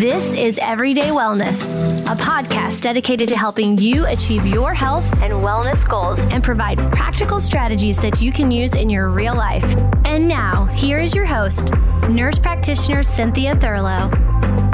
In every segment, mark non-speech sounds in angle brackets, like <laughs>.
This is Everyday Wellness, a podcast dedicated to helping you achieve your health and wellness goals and provide practical strategies that you can use in your real life. And now, here is your host, nurse practitioner Cynthia Thurlow.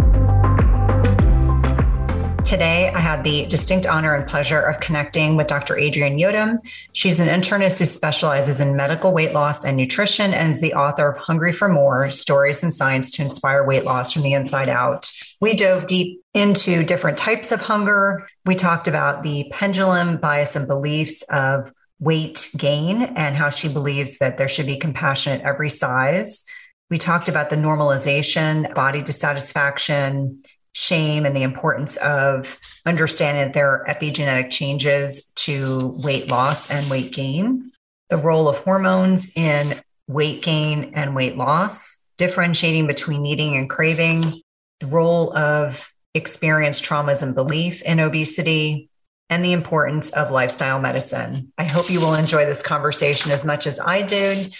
Today, I had the distinct honor and pleasure of connecting with Dr. Adrienne Youdim. She's an internist who specializes in medical weight loss and nutrition and is the author of Hungry for More Stories and Science to Inspire Weight Loss from the Inside Out. We dove deep into different types of hunger. We talked about the pendulum bias and beliefs of weight gain and how she believes that there should be compassion at every size. We talked about the normalization, body dissatisfaction, shame and the importance of understanding that there are epigenetic changes to weight loss and weight gain, the role of hormones in weight gain and weight loss, differentiating between eating and craving, the role of experienced traumas and belief in obesity, and the importance of lifestyle medicine. I hope you will enjoy this conversation as much as I did.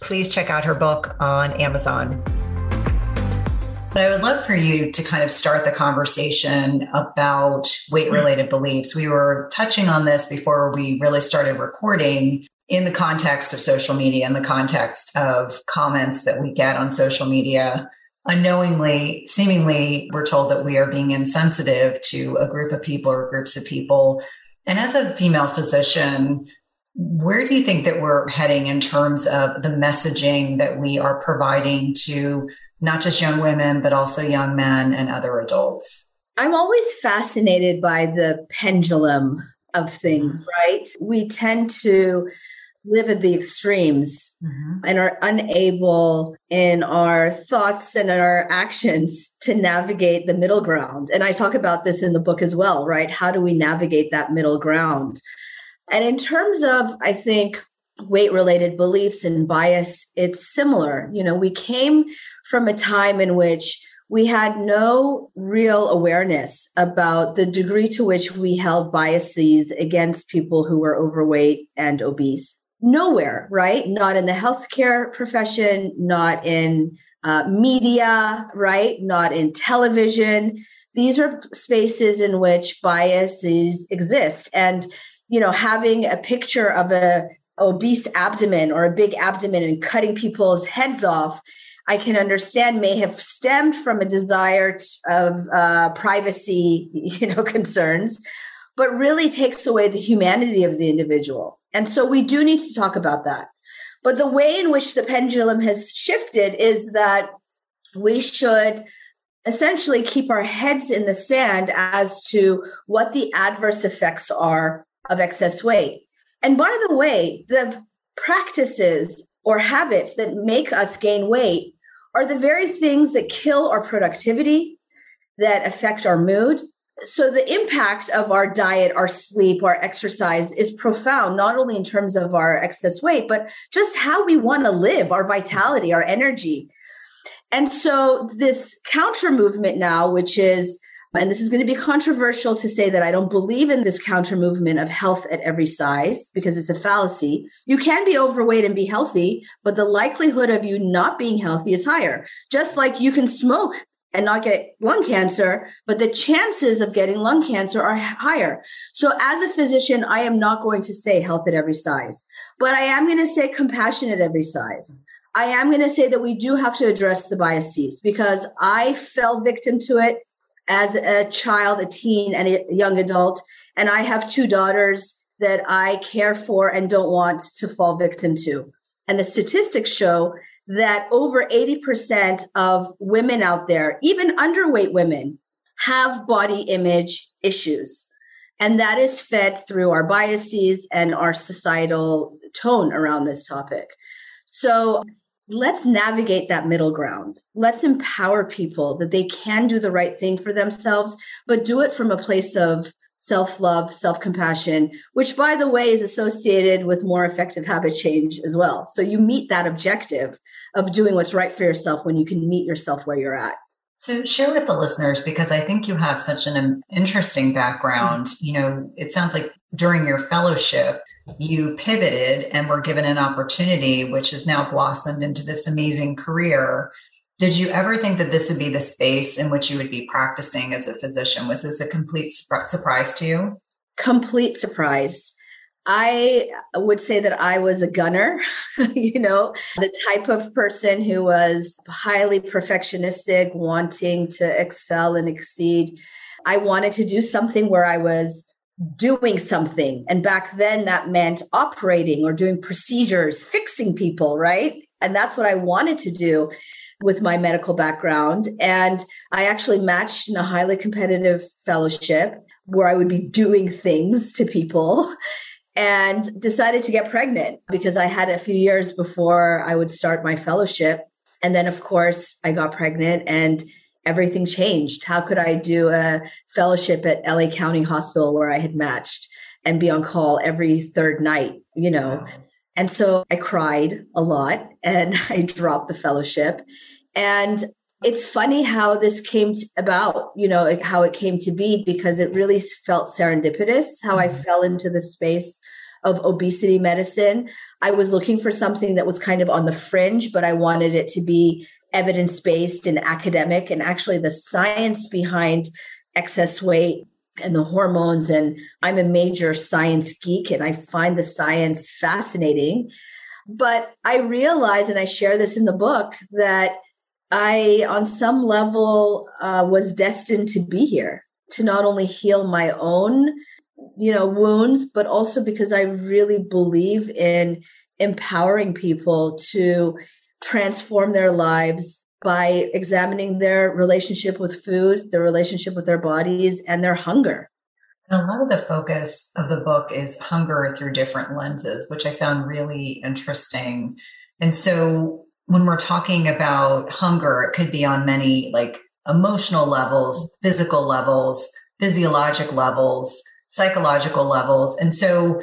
Please check out her book on Amazon. But I would love for you to kind of start the conversation about weight related beliefs. We were touching on this before we really started recording in the context of social media, in the context of comments that we get on social media. Unknowingly, seemingly, we're told that we are being insensitive to a group of people or groups of people. And as a female physician, where do you think that we're heading in terms of the messaging that we are providing to not just young women, but also young men and other adults. I'm always fascinated by the pendulum of things, mm-hmm. right? We tend to live at the extremes mm-hmm. and are unable in our thoughts and our actions to navigate the middle ground. And I talk about this in the book as well, right? How do we navigate that middle ground? And in terms of, I think, weight related beliefs and bias, it's similar. You know, we came from a time in which we had no real awareness about the degree to which we held biases against people who were overweight and obese. Nowhere, right? Not in the healthcare profession, not in uh, media, right? Not in television. These are spaces in which biases exist. And, you know, having a picture of a obese abdomen or a big abdomen and cutting people's heads off I can understand may have stemmed from a desire of uh, privacy, <laughs> you know, concerns, but really takes away the humanity of the individual. And so we do need to talk about that. But the way in which the pendulum has shifted is that we should essentially keep our heads in the sand as to what the adverse effects are of excess weight. And by the way, the practices or habits that make us gain weight are the very things that kill our productivity, that affect our mood. So, the impact of our diet, our sleep, our exercise is profound, not only in terms of our excess weight, but just how we want to live, our vitality, our energy. And so, this counter movement now, which is and this is going to be controversial to say that I don't believe in this counter movement of health at every size because it's a fallacy. You can be overweight and be healthy, but the likelihood of you not being healthy is higher. Just like you can smoke and not get lung cancer, but the chances of getting lung cancer are higher. So, as a physician, I am not going to say health at every size, but I am going to say compassion at every size. I am going to say that we do have to address the biases because I fell victim to it as a child, a teen, and a young adult. And I have two daughters that I care for and don't want to fall victim to. And the statistics show that over 80% of women out there, even underweight women, have body image issues. And that is fed through our biases and our societal tone around this topic. So let's navigate that middle ground. Let's empower people that they can do the right thing for themselves, but do it from a place of self love, self compassion, which, by the way, is associated with more effective habit change as well. So you meet that objective of doing what's right for yourself when you can meet yourself where you're at. So share with the listeners because I think you have such an interesting background. Mm-hmm. You know, it sounds like during your fellowship, you pivoted and were given an opportunity, which has now blossomed into this amazing career Did you ever think that this would be the space in which you would be practicing as a physician? Was this a complete surprise to you? Complete surprise. I would say that I was a gunner, <laughs> you know, the type of person who was highly perfectionistic, wanting to excel and exceed. I wanted to do something where I was doing something. And back then that meant operating or doing procedures, fixing people, right? And that's what I wanted to do with my medical background. And I actually matched in a highly competitive fellowship where I would be doing things to people and decided to get pregnant because I had a few years before I would start my fellowship. And then, of course, I got pregnant and everything changed. How could I do a fellowship at LA County Hospital where I had matched and be on call every third night, you know? And so I cried a lot and <laughs> I dropped the fellowship. And it's funny how this came about, you know, how it came to be because it really felt serendipitous how I mm-hmm. fell into the space of obesity medicine. I was looking for something that was kind of on the fringe, but I wanted it to be evidence based and academic. And actually, the science behind excess weight and the hormones. And I'm a major science geek and I find the science fascinating. But I realize, and I share this in the book, that I, on some level, uh, was destined to be here to not only heal my own, you know, wounds, but also because I really believe in empowering people to transform their lives by examining their relationship with food, their relationship with their bodies, and their hunger. And a lot of the focus of the book is hunger through different lenses, which I found really interesting. And so when we're talking about hunger, it could be on many like emotional levels, physical levels, physiologic levels, psychological levels. And so,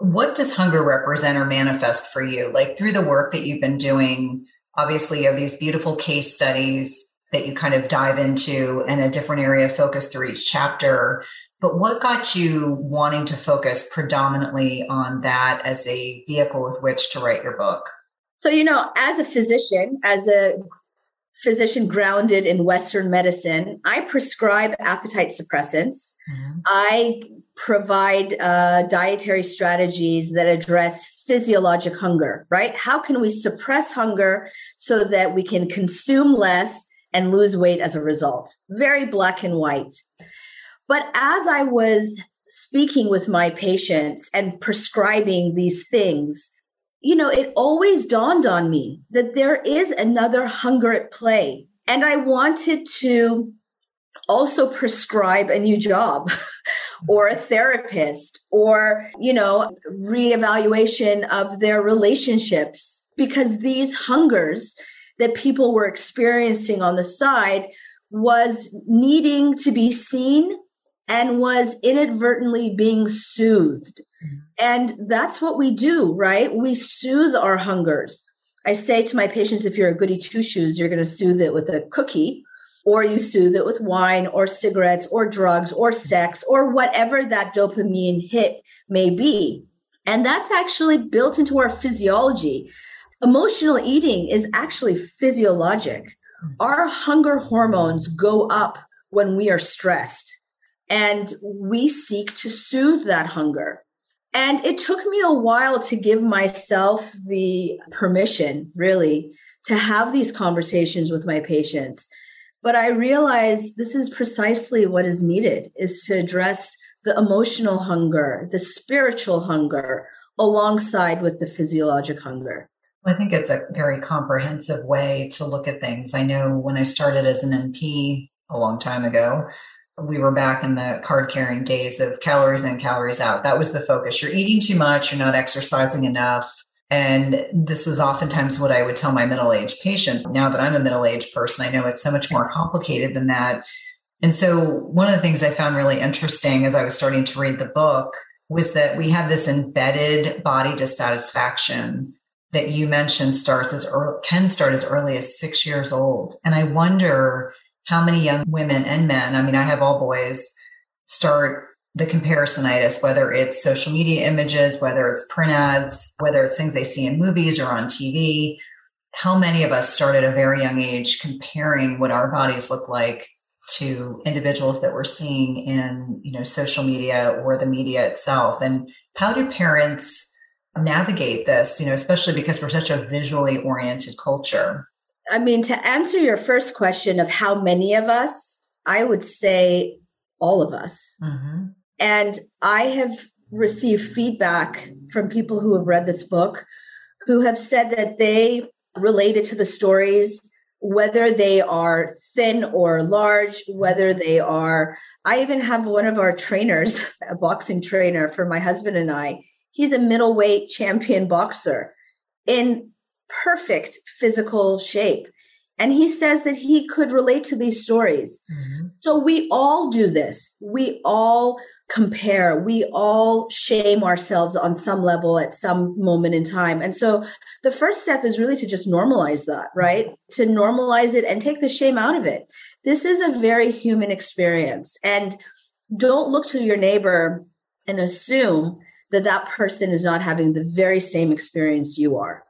what does hunger represent or manifest for you? Like through the work that you've been doing, obviously, you have these beautiful case studies that you kind of dive into and a different area of focus through each chapter. But what got you wanting to focus predominantly on that as a vehicle with which to write your book? So, you know, as a physician, as a physician grounded in Western medicine, I prescribe appetite suppressants. Mm-hmm. I provide uh, dietary strategies that address physiologic hunger, right? How can we suppress hunger so that we can consume less and lose weight as a result? Very black and white. But as I was speaking with my patients and prescribing these things, you know, it always dawned on me that there is another hunger at play. And I wanted to also prescribe a new job <laughs> or a therapist or, you know, reevaluation of their relationships because these hungers that people were experiencing on the side was needing to be seen and was inadvertently being soothed and that's what we do, right? We soothe our hungers. I say to my patients, if you're a goody two shoes, you're going to soothe it with a cookie, or you soothe it with wine, or cigarettes, or drugs, or sex, or whatever that dopamine hit may be. And that's actually built into our physiology. Emotional eating is actually physiologic. Our hunger hormones go up when we are stressed, and we seek to soothe that hunger. And it took me a while to give myself the permission, really, to have these conversations with my patients. But I realized this is precisely what is needed is to address the emotional hunger, the spiritual hunger, alongside with the physiologic hunger. I think it's a very comprehensive way to look at things. I know when I started as an NP a long time ago, we were back in the card carrying days of calories in, calories out. That was the focus. You're eating too much, you're not exercising enough. And this was oftentimes what I would tell my middle aged patients. Now that I'm a middle aged person, I know it's so much more complicated than that. And so, one of the things I found really interesting as I was starting to read the book was that we have this embedded body dissatisfaction that you mentioned starts as early, can start as early as six years old. And I wonder how many young women and men, I mean, I have all boys, start the comparisonitis, whether it's social media images, whether it's print ads, whether it's things they see in movies or on TV. how many of us start at a very young age comparing what our bodies look like to individuals that we're seeing in you know social media or the media itself and how do parents navigate this you know especially because we're such a visually oriented culture i mean to answer your first question of how many of us i would say all of us mm-hmm. and i have received feedback from people who have read this book who have said that they related to the stories whether they are thin or large, whether they are. I even have one of our trainers, <laughs> a boxing trainer for my husband and I. He's a middleweight champion boxer in perfect physical shape. And he says that he could relate to these stories. Mm-hmm. So we all do this. We all compare. We all shame ourselves on some level at some moment in time. And so the first step is really to just normalize that, right? To normalize it and take the shame out of it. This is a very human experience. And don't look to your neighbor and assume that that person is not having the very same experience you are.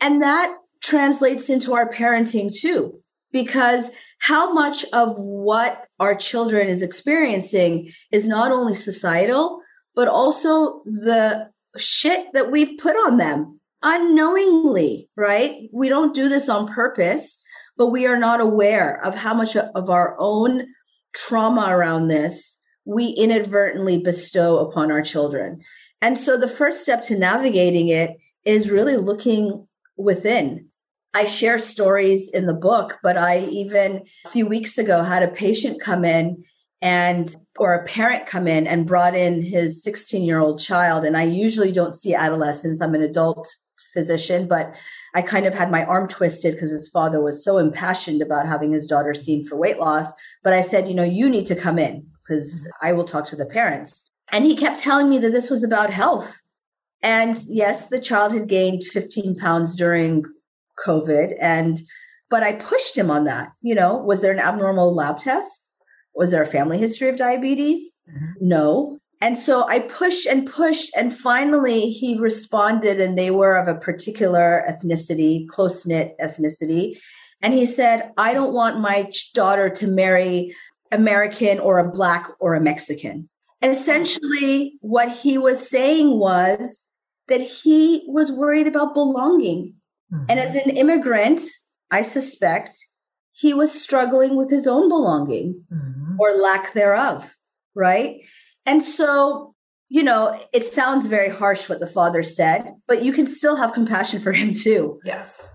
And that translates into our parenting too, because how much of what our children is experiencing is not only societal, but also the shit that we've put on them unknowingly, right? We don't do this on purpose, but we are not aware of how much of our own trauma around this we inadvertently bestow upon our children. And so the first step to navigating it is really looking within. I share stories in the book, but I even a few weeks ago had a patient come in and or a parent come in and brought in his 16 year old child. And i usually don't see adolescents. I'm an adult physician but i kind of had my arm twisted because his father was so impassioned about having his daughter seen for weight loss. But i said you know you need to come in because i will talk to the parents. And he kept telling me that this was about health and yes the child had gained 15 pounds during COVID. And, but I pushed him on that. You know, was there an abnormal lab test? Was there a family history of diabetes? Mm-hmm. No. And so I pushed and pushed, and finally he responded, and they were of a particular ethnicity, close knit ethnicity. And he said, I don't want my daughter to marry American or a Black or a Mexican. Essentially, what he was saying was that he was worried about belonging. Mm-hmm. And as an immigrant, I suspect he was struggling with his own belonging mm-hmm. or lack thereof, right? And so, you know, it sounds very harsh what the father said, but you can still have compassion for him too. Yes.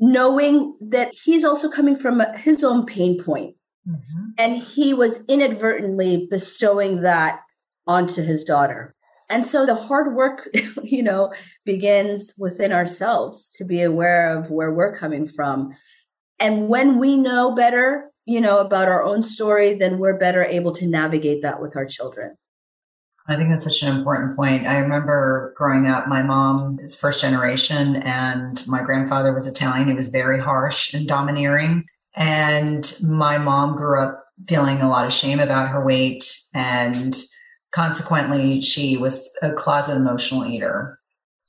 Knowing that he's also coming from his own pain point. Mm-hmm. And he was inadvertently bestowing that onto his daughter. And so the hard work, <laughs> you know, begins within ourselves to be aware of where we're coming from. And when we know better, you know, about our own story, then we're better able to navigate that with our children. I think that's such an important point. I remember growing up, my mom is first generation, and my grandfather was Italian. He was very harsh and domineering. And my mom grew up feeling a lot of shame about her weight and consequently, she was a closet emotional eater.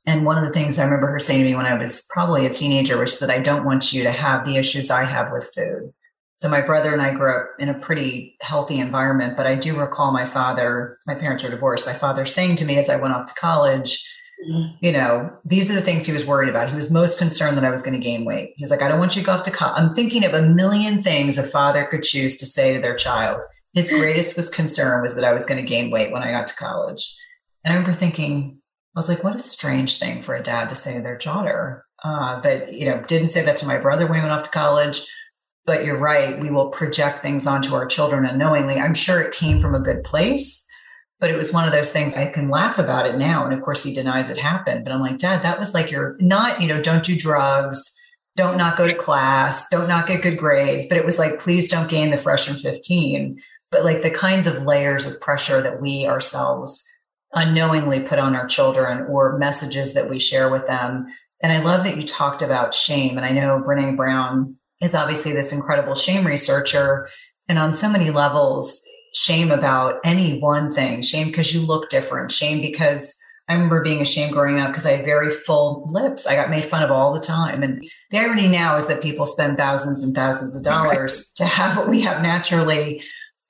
And one of the things I remember her saying to me when I was probably a teenager was that I don't want you to have the issues I have with food. So my brother and I grew up in a pretty healthy environment, but I do recall my father, my parents are divorced, my father saying to me as I went off to college, mm-hmm. you know, these are the things he was worried about. He was most concerned that I was going to gain weight. He's like, I don't want you to go off to college. I'm thinking of a million things a father could choose to say to their child. His greatest was concern was that I was going to gain weight when I got to college. And I remember thinking, I was like, what a strange thing for a dad to say to their daughter. Uh, but, you know, didn't say that to my brother when he went off to college. But you're right. We will project things onto our children unknowingly. I'm sure it came from a good place, but it was one of those things I can laugh about it now. And of course, he denies it happened. But I'm like, Dad, that was like your not, you know, don't do drugs, don't not go to class, don't not get good grades. But it was like, please don't gain the freshman 15 but like the kinds of layers of pressure that we ourselves unknowingly put on our children or messages that we share with them. And I love that you talked about shame. And I know Brene Brown is obviously this incredible shame researcher. And on so many levels, shame about any one thing shame because you look different, shame because I remember being ashamed growing up because I had very full lips. I got made fun of all the time. And the irony now is that people spend thousands and thousands of dollars right. to have what we have naturally.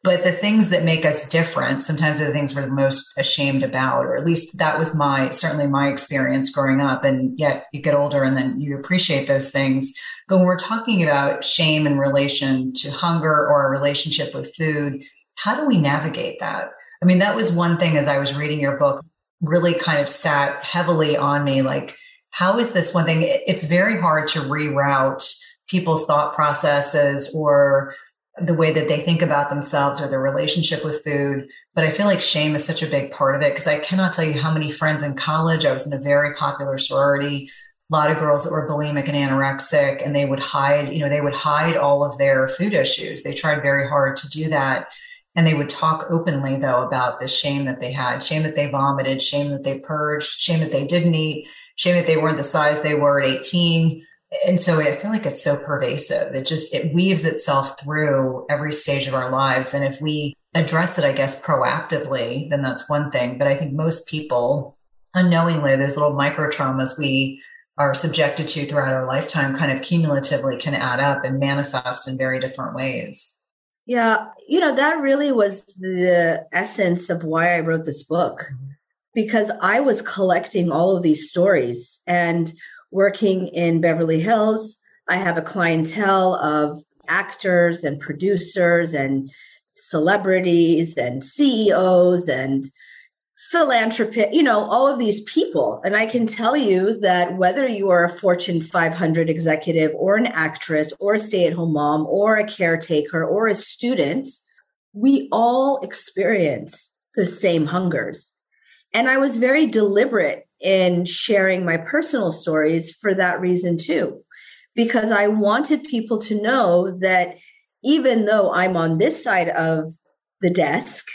But the things that make us different sometimes are the things we're most ashamed about, or at least that was my certainly my experience growing up. And yet you get older and then you appreciate those things. But when we're talking about shame in relation to hunger or a relationship with food, how do we navigate that? I mean, that was one thing as I was reading your book, really kind of sat heavily on me. Like, how is this one thing? It's very hard to reroute people's thought processes or the way that they think about themselves or their relationship with food. But I feel like shame is such a big part of it because I cannot tell you how many friends in college, I was in a very popular sorority, a lot of girls that were bulimic and anorexic, and they would hide, you know, they would hide all of their food issues. They tried very hard to do that. And they would talk openly, though, about the shame that they had shame that they vomited, shame that they purged, shame that they didn't eat, shame that they weren't the size they were at 18. And so I feel like it's so pervasive. It just, it weaves itself through every stage of our lives. And if we address it, I guess, proactively, then that's one thing. But I think most people unknowingly, those little micro traumas we are subjected to throughout our lifetime kind of cumulatively can add up and manifest in very different ways. Yeah, you know, that really was the essence of why I wrote this book mm-hmm. because I was collecting all of these stories and working in Beverly Hills. I have a clientele of actors and producers and celebrities and CEOs and philanthropy, you know, all of these people. And I can tell you that whether you are a Fortune 500 executive or an actress or a stay at home mom or a caretaker or a student, we all experience the same hungers. And I was very deliberate in sharing my personal stories for that reason too, because I wanted people to know that even though I'm on this side of the desk,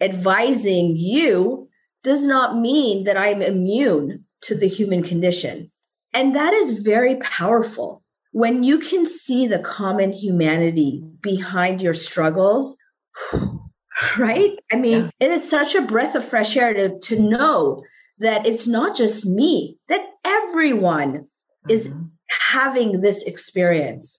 advising you does not mean that I'm immune to the human condition. And that is very powerful. When you can see the common humanity behind your struggles, <sighs> right? I mean, yeah. it is such a breath of fresh air to, to know that it's not just me, that everyone mm-hmm. is having this experience.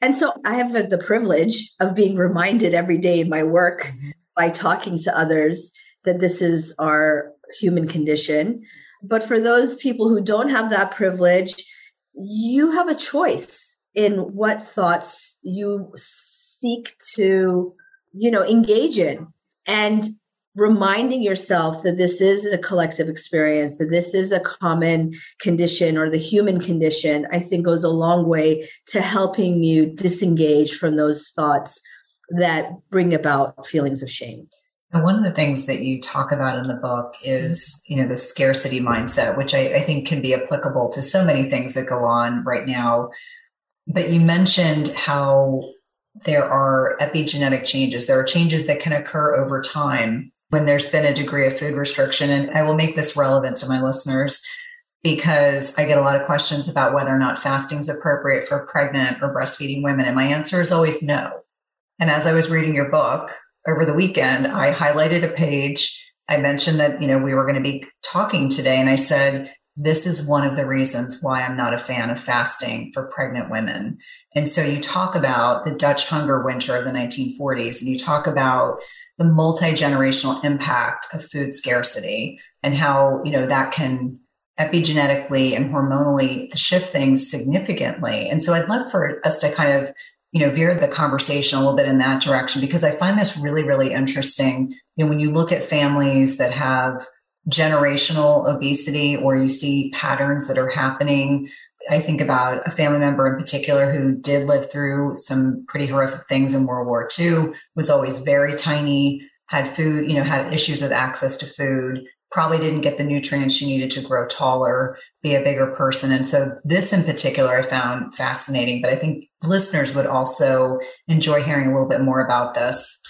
And so I have the privilege of being reminded every day in my work mm-hmm by talking to others that this is our human condition. But for those people who don't have that privilege, you have a choice in what thoughts you seek to, you know, engage in. And reminding yourself that this is a collective experience, that this is a common condition or the human condition, I think goes a long way to helping you disengage from those thoughts that bring about feelings of shame. One of the things that you talk about in the book is, you know, the scarcity mindset, which I, I think can be applicable to so many things that go on right now. But you mentioned how there are epigenetic changes. There are changes that can occur over time when there's been a degree of food restriction. And I will make this relevant to my listeners because I get a lot of questions about whether or not fasting is appropriate for pregnant or breastfeeding women. And my answer is always no. And as I was reading your book over the weekend, I highlighted a page. I mentioned that, you know, we were going to be talking today. And I said, this is one of the reasons why I'm not a fan of fasting for pregnant women. And so you talk about the Dutch hunger winter of the 1940s, and you talk about the multi generational impact of food scarcity and how, you know, that can epigenetically and hormonally shift things significantly. And so I'd love for us to kind of you know, veer the conversation a little bit in that direction because I find this really, really interesting. You know, when you look at families that have generational obesity or you see patterns that are happening. I think about a family member in particular who did live through some pretty horrific things in World War II, was always very tiny, had food, you know, had issues with access to food, probably didn't get the nutrients she needed to grow taller, be a bigger person. And so this in particular I found fascinating, but I think listeners would also enjoy hearing a little bit more about this.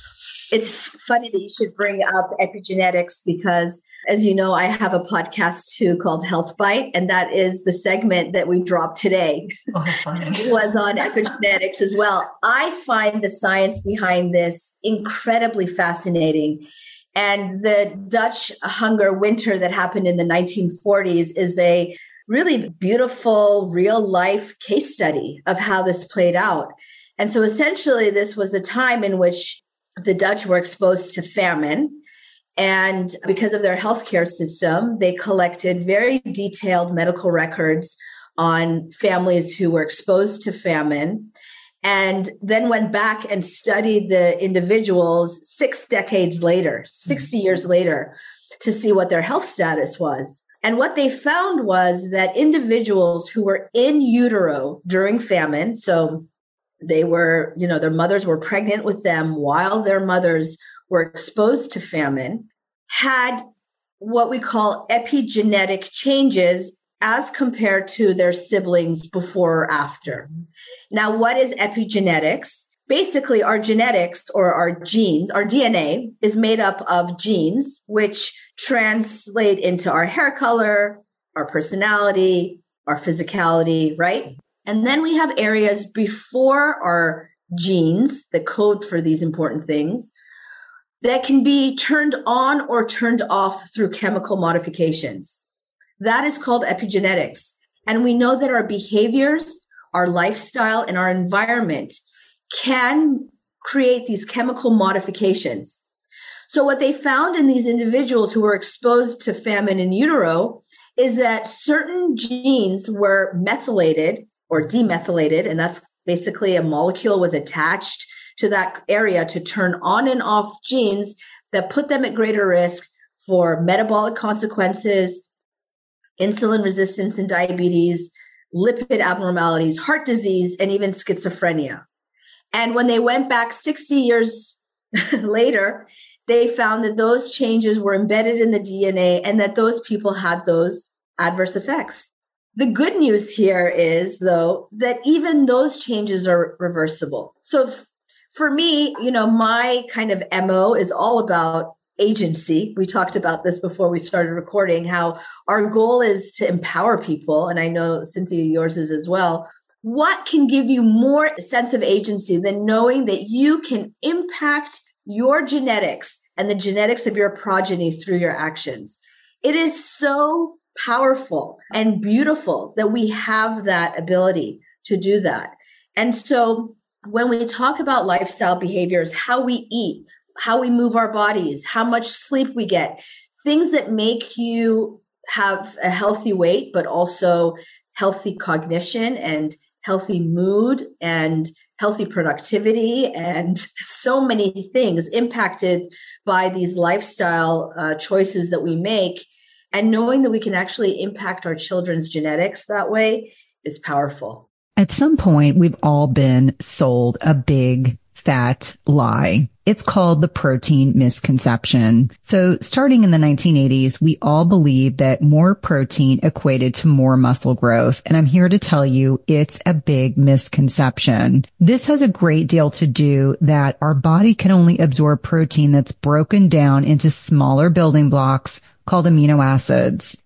It's funny that you should bring up epigenetics because as you know, I have a podcast too called Health Bite, and that is the segment that we dropped today. Oh, it <laughs> was on epigenetics as well. I find the science behind this incredibly fascinating. And the Dutch hunger winter that happened in the 1940s is a really beautiful real life case study of how this played out. And so essentially, this was a time in which the Dutch were exposed to famine. And because of their healthcare system, they collected very detailed medical records on families who were exposed to famine and then went back and studied the individuals six decades later, 60 years mm-hmm. later, to see what their health status was. And what they found was that individuals who were in utero during famine, so they were, you know, their mothers were pregnant with them while their mothers were exposed to famine, had what we call epigenetic changes as compared to their siblings before or after. Now, what is epigenetics? Basically, our genetics or our genes, our DNA is made up of genes, which translate into our hair color, our personality, our physicality, right? And then we have areas before our genes that code for these important things that can be turned on or turned off through chemical modifications. That is called epigenetics. And we know that our behaviors, our lifestyle, and our environment can create these chemical modifications. So, what they found in these individuals who were exposed to famine in utero is that certain genes were methylated or demethylated, and that's basically a molecule was attached to that area to turn on and off genes that put them at greater risk for metabolic consequences, insulin resistance and diabetes, lipid abnormalities, heart disease, and even schizophrenia. And when they went back 60 years <laughs> later, they found that those changes were embedded in the DNA and that those people had those adverse effects. The good news here is, though, that even those changes are reversible. So f- for me, you know, my kind of MO is all about agency. We talked about this before we started recording, how our goal is to empower people. And I know, Cynthia, yours is as well. What can give you more sense of agency than knowing that you can impact your genetics and the genetics of your progeny through your actions? It is so powerful and beautiful that we have that ability to do that. And so when we talk about lifestyle behaviors, how we eat, how we move our bodies, how much sleep we get, things that make you have a healthy weight, but also healthy cognition and healthy mood and healthy productivity and <laughs> so many things impacted by these lifestyle uh, choices that we make. And knowing that we can actually impact our children's genetics that way is powerful. At some point, we've all been sold a big fat lie. It's called the protein misconception. So starting in the 1980s, we all believed that more protein equated to more muscle growth. And I'm here to tell you it's a big misconception. This has a great deal to do that our body can only absorb protein that's broken down into smaller building blocks called amino acids.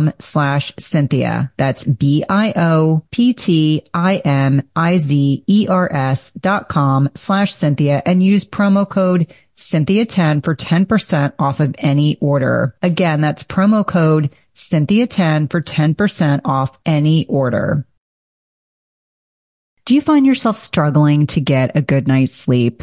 com slash Cynthia. That's B-I-O-P-T-I-M-I-Z-E-R-S dot com slash Cynthia and use promo code Cynthia 10 for 10% off of any order. Again, that's promo code Cynthia 10 for 10% off any order. Do you find yourself struggling to get a good night's sleep?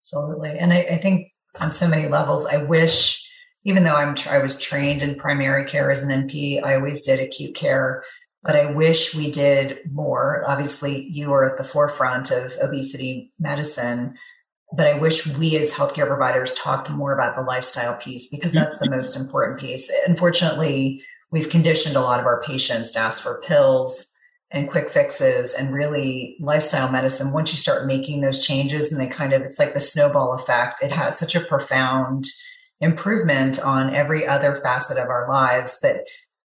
Absolutely. And I, I think on so many levels, I wish, even though I'm, I was trained in primary care as an NP, I always did acute care but I wish we did more. Obviously, you are at the forefront of obesity medicine, but I wish we as healthcare providers talked more about the lifestyle piece because that's the most important piece. Unfortunately, we've conditioned a lot of our patients to ask for pills and quick fixes and really lifestyle medicine once you start making those changes and they kind of it's like the snowball effect it has such a profound improvement on every other facet of our lives but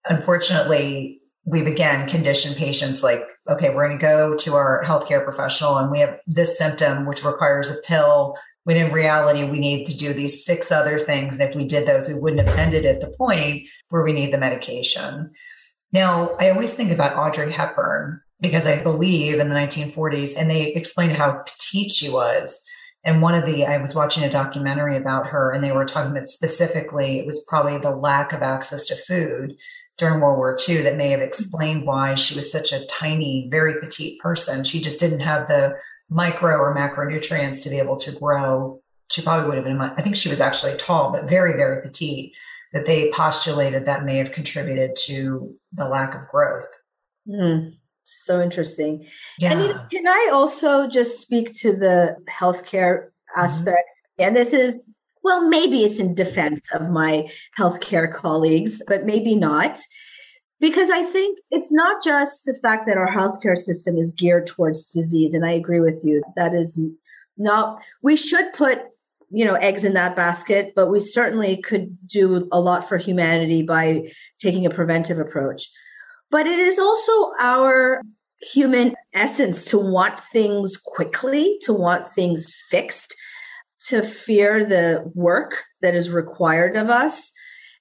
unfortunately we've again conditioned patients like, okay, we're going to go to our healthcare professional and we have this symptom, which requires a pill. When in reality, we need to do these six other things. And if we did those, we wouldn't have ended at the point where we need the medication. Now, I always think about Audrey Hepburn because I believe in the 1940s, and they explained how petite she was. And one of the, I was watching a documentary about her, and they were talking about specifically, it was probably the lack of access to food during World War II that may have explained why she was such a tiny, very petite person. She just didn't have the micro or macronutrients to be able to grow. She probably would have been, I think she was actually tall, but very, very petite, that they postulated that may have contributed to the lack of growth. Mm, so interesting. Yeah. And can I also just speak to the healthcare mm-hmm. aspect? Mm-hmm. And this is well, maybe it's in defense of my healthcare colleagues, but maybe not. Because I think it's not just the fact that our healthcare system is geared towards disease. And I agree with you. That is not, we should put, you know, eggs in that basket, but we certainly could do a lot for humanity by taking a preventive approach. But it is also our human essence to want things quickly, to want things fixed to fear the work that is required of us.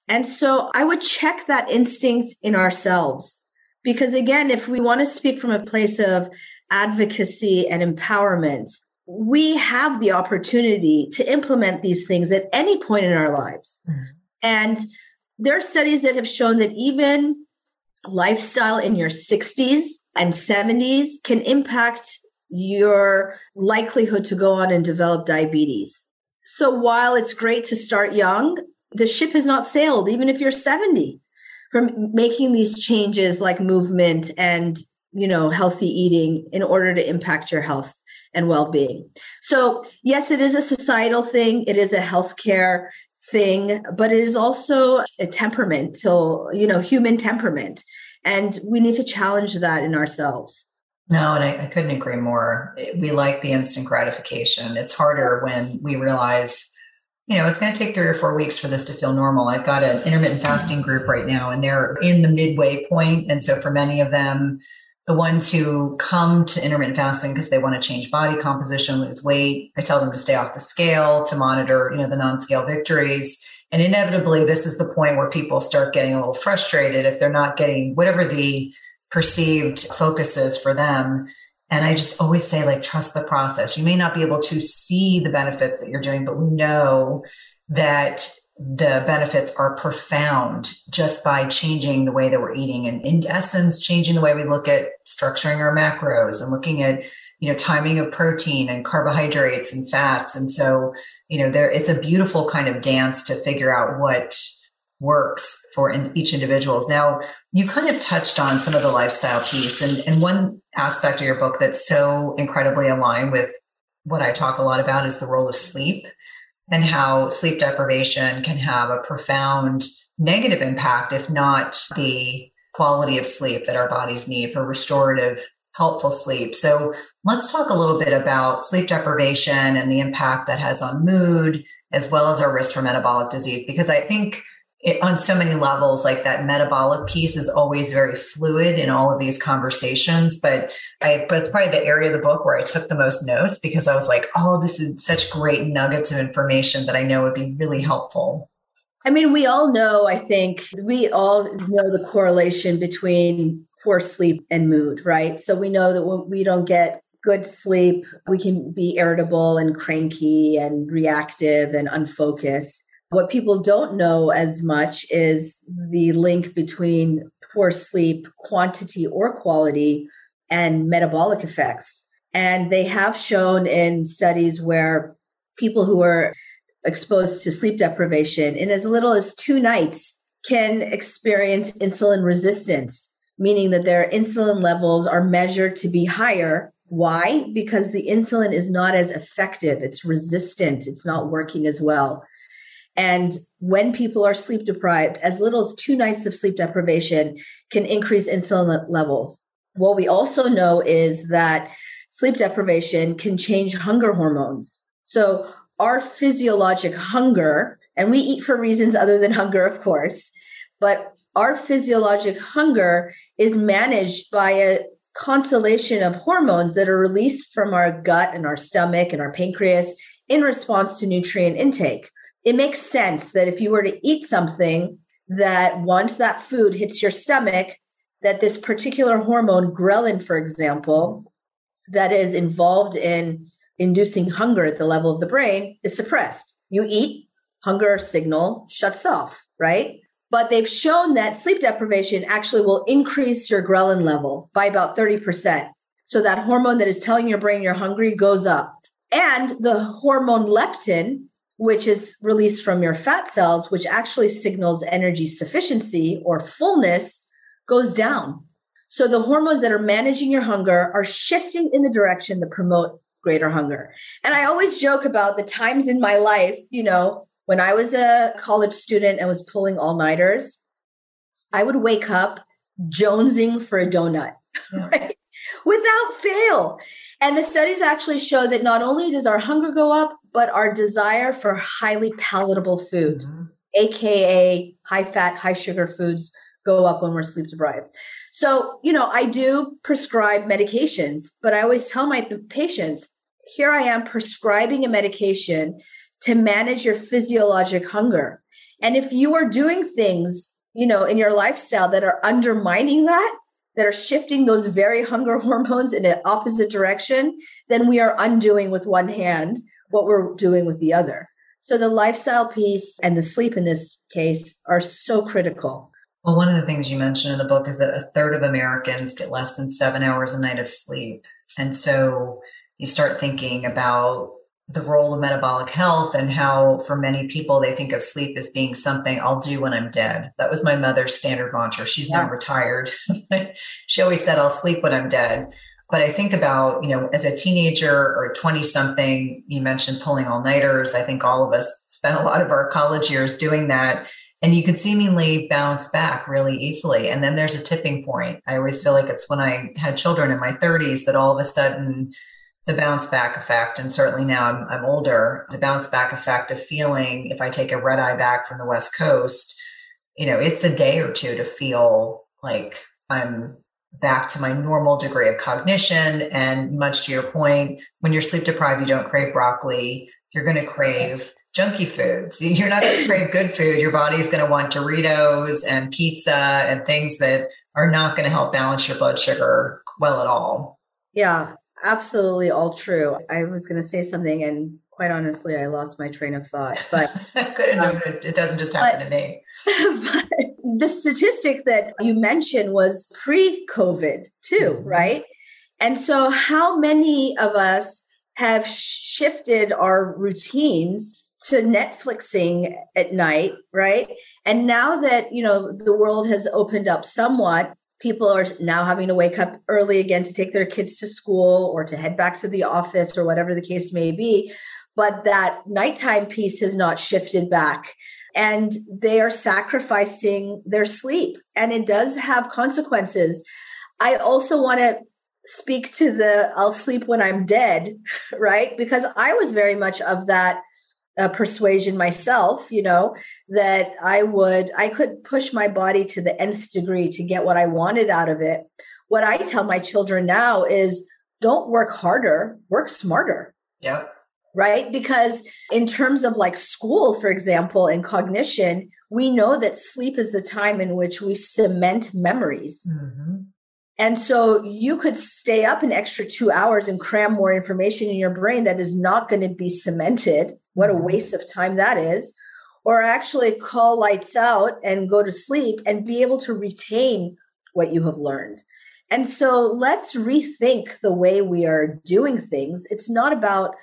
And so I would check that instinct in ourselves. Because again, if we want to speak from a place of advocacy and empowerment, we have the opportunity to implement these things at any point in our lives. Mm-hmm. And there are studies that have shown that even lifestyle in your 60s and 70s can impact your likelihood to go on and develop diabetes. So while it's great to start young, the ship has not sailed, even if you're 70, from making these changes like movement and you know healthy eating in order to impact your health and well-being. So yes, it is a societal thing, it is a healthcare thing, but it is also a temperamental, you know, human temperament. And we need to challenge that in ourselves. No, and I, I couldn't agree more. We like the instant gratification. It's harder when we realize, you know, it's going to take three or four weeks for this to feel normal. I've got an intermittent fasting group right now, and they're in the midway point. And so for many of them, the ones who come to intermittent fasting because they want to change body composition, lose weight, I tell them to stay off the scale, to monitor, you know, the non-scale victories. And inevitably, this is the point where people start getting a little frustrated if they're not getting whatever the perceived focus is for them. And I just always say, like, trust the process. You may not be able to see the benefits that you're doing, but we know that the benefits are profound just by changing the way that we're eating and in essence changing the way we look at structuring our macros and looking at you know timing of protein and carbohydrates and fats. And so you know there it's a beautiful kind of dance to figure out what works for in each individuals. Now you kind of touched on some of the lifestyle piece and, and one aspect of your book that's so incredibly aligned with what i talk a lot about is the role of sleep and how sleep deprivation can have a profound negative impact, if not the quality of sleep that our bodies need for restorative, helpful sleep. So let's talk a little bit about sleep deprivation and the impact that has on mood, as well as our risk for metabolic disease, because I think it, on so many levels, like that metabolic piece is always very fluid in all of these conversations. But I, but it's probably the area of the book where I took the most notes because I was like, oh, this is such great nuggets of information that I know would be really helpful. I mean, we all know, I think we all know the correlation between poor sleep and mood, right? So we know that when we don't get good sleep, we can be irritable and cranky and reactive and unfocused. What people don't know as much is the link between poor sleep, quantity or quality, and metabolic effects. And they have shown in studies where people who are exposed to sleep deprivation in as little as two nights can experience insulin resistance, meaning that their insulin levels are measured to be higher. Why? Because the insulin is not as effective, it's resistant, it's not working as well. And when people are sleep deprived, as little as two nights of sleep deprivation can increase insulin levels. What we also know is that sleep deprivation can change hunger hormones. So, our physiologic hunger, and we eat for reasons other than hunger, of course, but our physiologic hunger is managed by a constellation of hormones that are released from our gut and our stomach and our pancreas in response to nutrient intake it makes sense that if you were to eat something that once that food hits your stomach, that this particular hormone, ghrelin, for example, that is involved in inducing hunger at the level of the brain is suppressed. You eat, hunger signal shuts off, right? But they've shown that sleep deprivation actually will increase your ghrelin level by about 30%. So that hormone that is telling your brain you're hungry goes up. And the hormone leptin, which is released from your fat cells, which actually signals energy sufficiency or fullness, goes down. So the hormones that are managing your hunger are shifting in the direction to promote greater hunger. And I always joke about the times in my life, you know, when I was a college student and was pulling all nighters, I would wake up jonesing for a donut, <laughs> right? Without fail. And the studies actually show that not only does our hunger go up, but our desire for highly palatable food, mm-hmm. aka high fat, high sugar foods, go up when we're sleep deprived. So, you know, I do prescribe medications, but I always tell my patients here I am prescribing a medication to manage your physiologic hunger. And if you are doing things, you know, in your lifestyle that are undermining that, that are shifting those very hunger <laughs> hormones in an opposite direction, then we are undoing with one hand what we're doing with the other. So the lifestyle piece and the sleep in this case are so critical. Well, one of the things you mentioned in the book is that a third of Americans get less than seven hours a night of sleep. And so you start thinking about the role of metabolic health and how for many people they think of sleep as being something I'll do when I'm dead. That was my mother's standard mantra. She's yeah. now retired. <laughs> she always said I'll sleep when I'm dead. But I think about, you know, as a teenager or 20 something, you mentioned pulling all nighters. I think all of us spent a lot of our college years doing that. and you could seemingly bounce back really easily. And then there's a tipping point. I always feel like it's when I had children in my 30s that all of a sudden the bounce back effect, and certainly now I'm, I'm older, the bounce back effect of feeling if I take a red eye back from the West Coast, you know, it's a day or two to feel like I'm back to my normal degree of cognition. And much to your point, when you're sleep deprived, you don't crave broccoli, you're going to crave junky foods. <laughs> You're not going to crave good food. Your body's going to want Doritos and pizza and things that are not going to help balance your blood sugar well at all. Yeah, absolutely all true. I was going to say something and quite honestly, I lost my train of thought, <laughs> but couldn't um, it. It doesn't just happen but, to me. <laughs> the statistic that you mentioned was pre-COVID too, mm-hmm. right? And so how many of us have shifted our routines to Netflixing at night, right? And now that, you know, the world has opened up somewhat, people are now having to wake up early again to take their kids to school or to head back to the office or whatever the case may be. But that nighttime piece has not shifted back. And they are sacrificing their sleep. And it does have consequences. I also want to speak to the I'll sleep when I'm dead, <laughs> right? Because I was very much of that uh, persuasion myself, you know, that I would, I could push my body to the nth degree to get what I wanted out of it. What I tell my children now is don't work harder, work smarter. Yeah. Right. Because in terms of like school, for example, and cognition, we know that sleep is the time in which we cement memories. Mm-hmm. And so you could stay up an extra two hours and cram more information in your brain that is not going to be cemented. What a mm-hmm. waste of time that is. Or actually call lights out and go to sleep and be able to retain what you have learned. And so let's rethink the way we are doing things. It's not about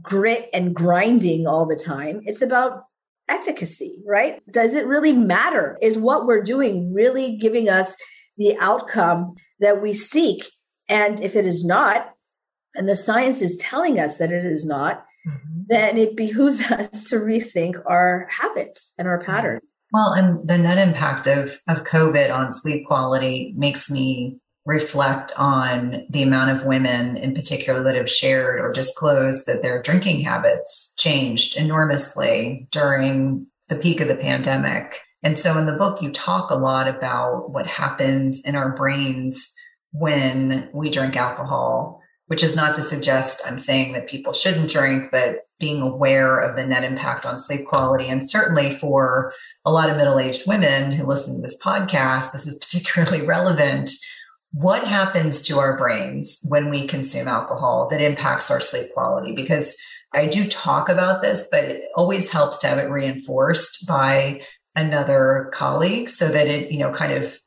grit and grinding all the time, it's about efficacy, right? Does it really matter? Is what we're doing really giving us the outcome that we seek. And if it is not, and the science is telling us that it is not, mm-hmm. then it behooves <laughs> us to rethink our habits and our patterns. Well, and the net impact of, of COVID on sleep quality makes me reflect on the amount of women in particular that have shared or disclosed that their drinking habits changed enormously during the peak of the pandemic. And so in the book, you talk a lot about what happens in our brains when we drink alcohol, which is not to suggest I'm saying that people shouldn't drink, but being aware of the net impact on sleep quality. And certainly for a lot of middle aged women who listen to this podcast, this is <laughs> particularly relevant. What happens to our brains when we consume alcohol that impacts our sleep quality? Because I do talk about this, but it always helps to have it reinforced by another colleague so that it, you know, kind of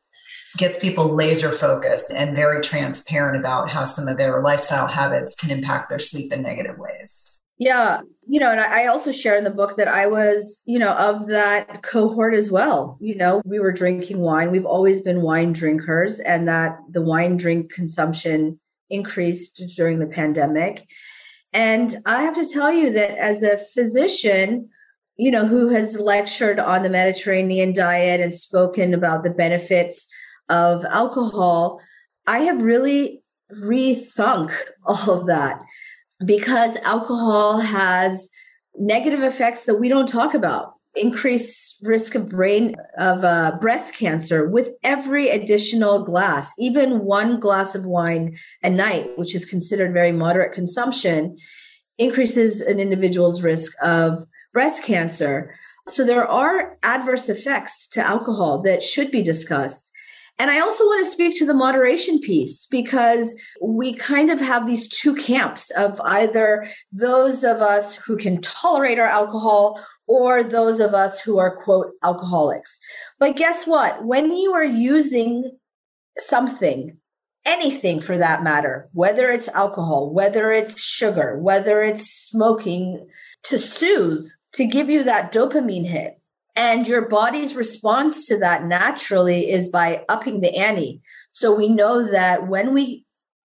gets people laser focused and very transparent about how some of their lifestyle habits can impact their sleep in negative ways. Yeah. You know, and I also share in the book that I was, you know, of that cohort as well. You know, we were drinking wine. We've always been wine drinkers, and that the wine drink consumption increased during the pandemic. And I have to tell you that as a physician, you know, who has lectured on the Mediterranean diet and spoken about the benefits of alcohol, I have really rethunk <laughs> all of that because alcohol has negative effects that we don't talk about. Increased risk of brain of uh, breast cancer with every additional glass even one glass of wine a night which is considered very moderate consumption increases an individual's risk of breast cancer. So there are adverse effects to alcohol that should be discussed. And I also want to speak to the moderation piece because we kind of have these two camps of either those of us who can tolerate our alcohol or those of us who are, quote, alcoholics. But guess what? When you are using something, anything for that matter, whether it's alcohol, whether it's sugar, whether it's smoking, to soothe to give you that dopamine hit. And your body's response to that naturally is by upping the ante. So we know that when we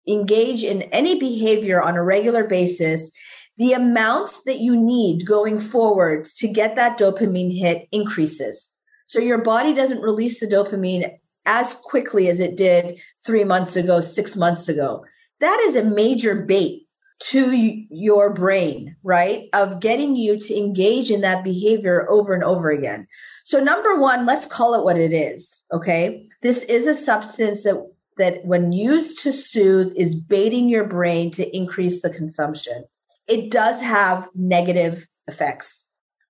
engage in any behavior on a regular basis, the amount that you need going forward to get that dopamine hit increases. So your body doesn't release the dopamine as quickly as it did three months ago, six months ago. That is a major bait to your brain, right? Of getting you to engage in that behavior over and over again. So, number one, let's call it what it is. Okay. This is a substance that, that when used to soothe, is baiting your brain to increase the consumption. It does have negative effects.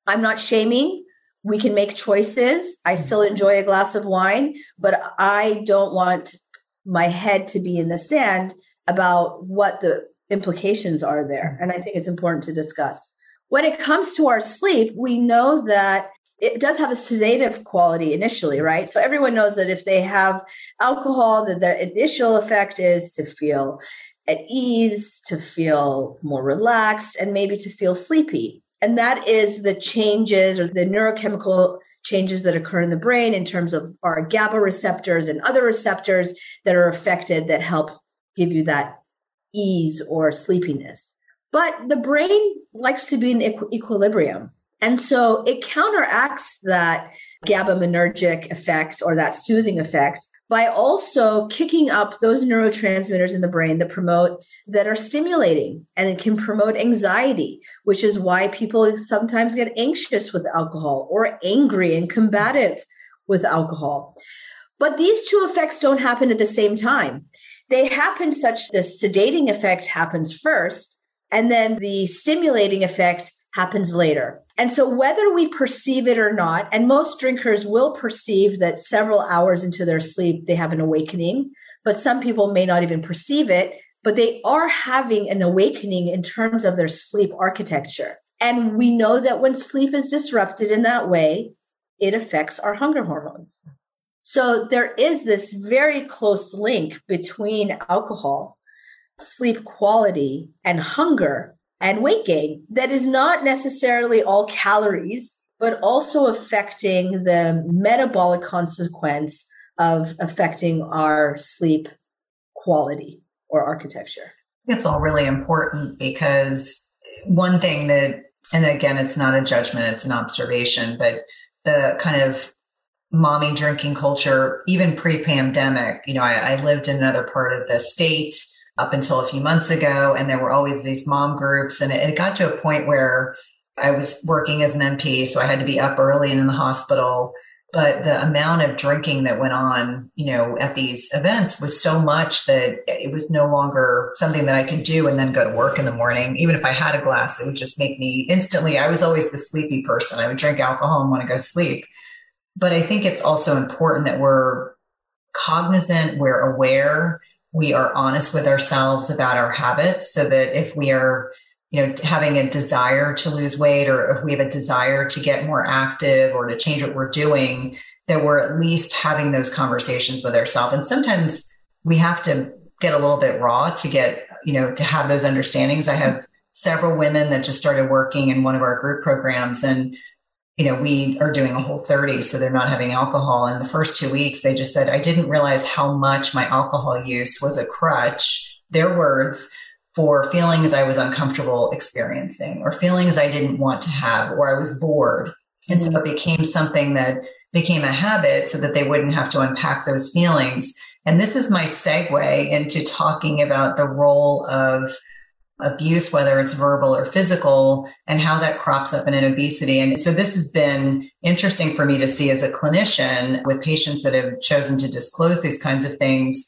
I'm not shaming. We can make choices. I mm-hmm. still enjoy a glass of wine, but I don't want my head to be in the sand about what the implications are there. And I think it's important to discuss. When it comes to our sleep, we know that it does have a sedative quality initially, right? So everyone knows that if they have alcohol, that the initial effect is to feel at ease, to feel more relaxed, and maybe to feel sleepy. And that is the changes or the neurochemical changes that occur in the brain in terms of our GABA receptors and other receptors that are affected that help give you that ease or sleepiness. But the brain likes to be in equ- equilibrium. And so it counteracts that GABAergic effect or that soothing effect by also kicking up those neurotransmitters in the brain that promote that are stimulating and it can promote anxiety which is why people sometimes get anxious with alcohol or angry and combative with alcohol but these two effects don't happen at the same time they happen such the sedating effect happens first, and then the stimulating effect happens later. And so, whether we perceive it or not, and most drinkers will perceive that several hours into their sleep, they have an awakening, but some people may not even perceive it, but they are having an awakening in terms of their sleep architecture. And we know that when sleep is disrupted in that way, it affects our hunger hormones. So there is this very close link between alcohol, sleep quality, and hunger and weight gain that is not necessarily all calories, but also affecting the metabolic consequence of affecting our sleep quality or architecture. It's all really important because one thing that, and again, it's not a judgment, it's an observation, but the kind of mommy drinking culture, even pre pandemic. You know, I, I, lived in another part of the state up until a few months ago, and there were always these mom groups. And it, it got to a point where I was working as an NP, so I had to be up early and in the hospital. But the amount of drinking that went on, you know, at these events was so much that it was no longer something that I could do and then go to work in the morning. Even if I had a glass, it would just make me instantly, I was always the sleepy person. I would drink alcohol and want to go sleep. But I think it's also important that we're cognizant, we're aware, we are honest with ourselves about our habits so that if we are you know having a desire to lose weight or if we have a desire to get more active or to change what we're doing that we're at least having those conversations with ourselves. And sometimes we have to get a little bit raw to get you know to have those understandings. I have several women that just started working in one of our group programs and you know, we are doing a whole 30, so they're not having alcohol. And the first two weeks, they just said, I didn't realize how much my alcohol use was a crutch, their words, for feelings I was uncomfortable experiencing or feelings I didn't want to have or I was bored. And mm-hmm. so it became something that became a habit so that they wouldn't have to unpack those feelings. And this is my segue into talking about the role of abuse, whether it's verbal or physical, and how that crops up in an obesity. And so this has been interesting for me to see as a clinician with patients that have chosen to disclose these kinds of things,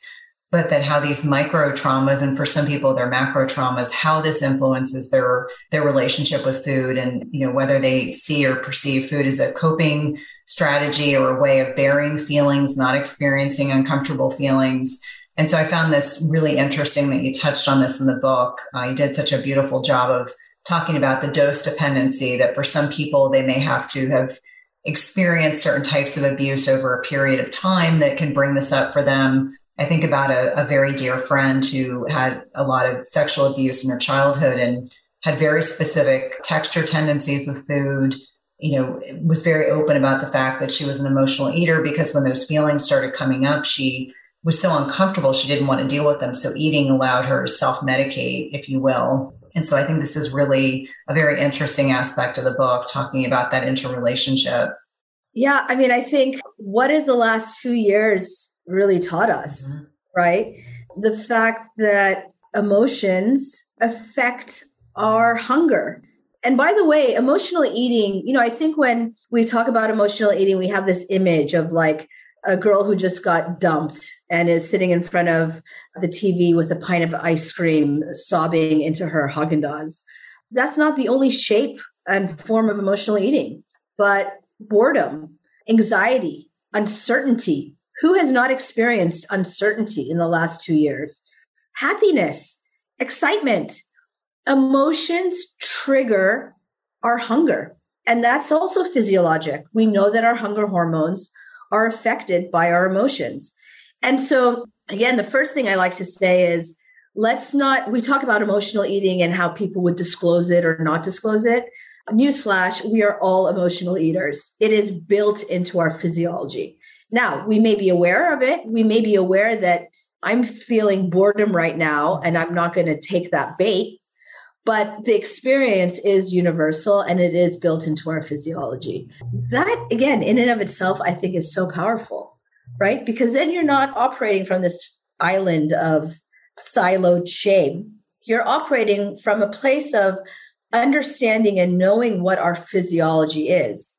but that how these micro traumas and for some people their macro traumas, how this influences their their relationship with food and you know whether they see or perceive food as a coping strategy or a way of bearing feelings, not experiencing uncomfortable feelings and so I found this really interesting that you touched on this in the book. Uh, you did such a beautiful job of talking about the dose dependency that for some people, they may have to have experienced certain types of abuse over a period of time that can bring this up for them. I think about a, a very dear friend who had a lot of sexual abuse in her childhood and had very specific texture tendencies with food you know was very open about the fact that she was an emotional eater because when those feelings started coming up she was so uncomfortable she didn't want to deal with them so eating allowed her to self-medicate if you will and so i think this is really a very interesting aspect of the book talking about that interrelationship Yeah, I mean, I think what has the last two years really taught us, mm-hmm. right? The fact that emotions affect our hunger. And by the way, emotional eating, you know, I think when we talk about emotional eating, we have this image of like a girl who just got dumped and is sitting in front of the TV with a pint of ice cream, sobbing into her Haagen Dazs. That's not the only shape and form of emotional eating, but boredom, anxiety, uncertainty. Who has not experienced uncertainty in the last two years? Happiness, excitement, emotions trigger our hunger. And that's also physiologic. We know that our hunger hormones are affected by our emotions. And so, again, the first thing I like to say is let's not, we talk about emotional eating and how people would disclose it or not disclose it. Newsflash, we are all emotional eaters. It is built into our physiology. Now, we may be aware of it. We may be aware that I'm feeling boredom right now and I'm not going to take that bait. But the experience is universal and it is built into our physiology. That, again, in and of itself, I think is so powerful, right? Because then you're not operating from this island of siloed shame. You're operating from a place of understanding and knowing what our physiology is,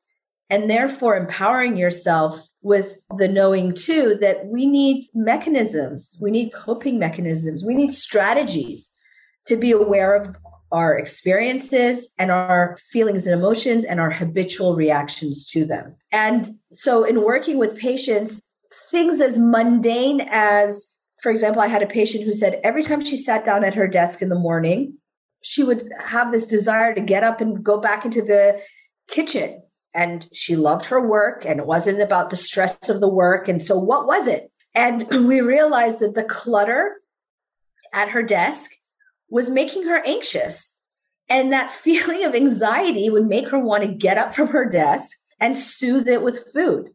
and therefore empowering yourself with the knowing too that we need mechanisms, we need coping mechanisms, we need strategies to be aware of our experiences and our feelings and emotions and our habitual reactions to them. And so, in working with patients, things as mundane as, for example, I had a patient who said every time she sat down at her desk in the morning, she would have this desire to get up and go back into the kitchen. And she loved her work, and it wasn't about the stress of the work. And so, what was it? And <clears throat> we realized that the clutter at her desk was making her anxious. And that <laughs> feeling of anxiety would make her want to get up from her desk and soothe it with food.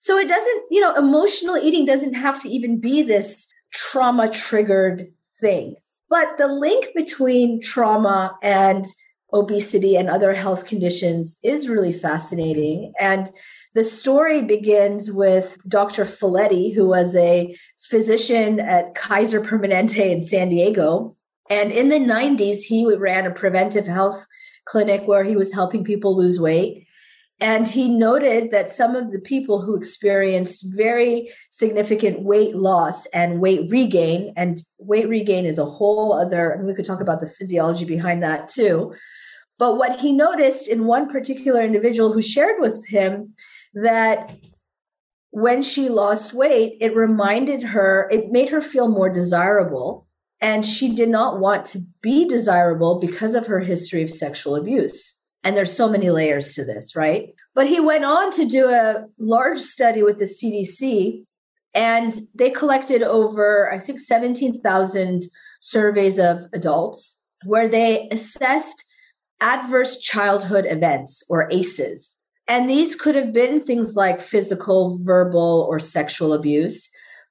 So it doesn't, you know, emotional eating doesn't have to even be this trauma triggered thing. But the link between trauma and obesity and other health conditions is really fascinating. And the story begins with Dr. Felitti, who was a physician at Kaiser Permanente in San Diego. And in the 90s, he ran a preventive health clinic where he was helping people lose weight. And he noted that some of the people who experienced very significant weight loss and weight regain, and weight regain is a whole other, and we could talk about the physiology behind that too. But what he noticed in one particular individual who shared with him that when she lost weight, it reminded her, it made her feel more desirable and she did not want to be desirable because of her history of sexual abuse. And there's so many layers to this, right? But he went on to do a large study with the CDC, and they collected over, I think, 17,000 surveys of adults where they assessed adverse childhood events or ACEs. And these could have been things like physical, verbal, or sexual abuse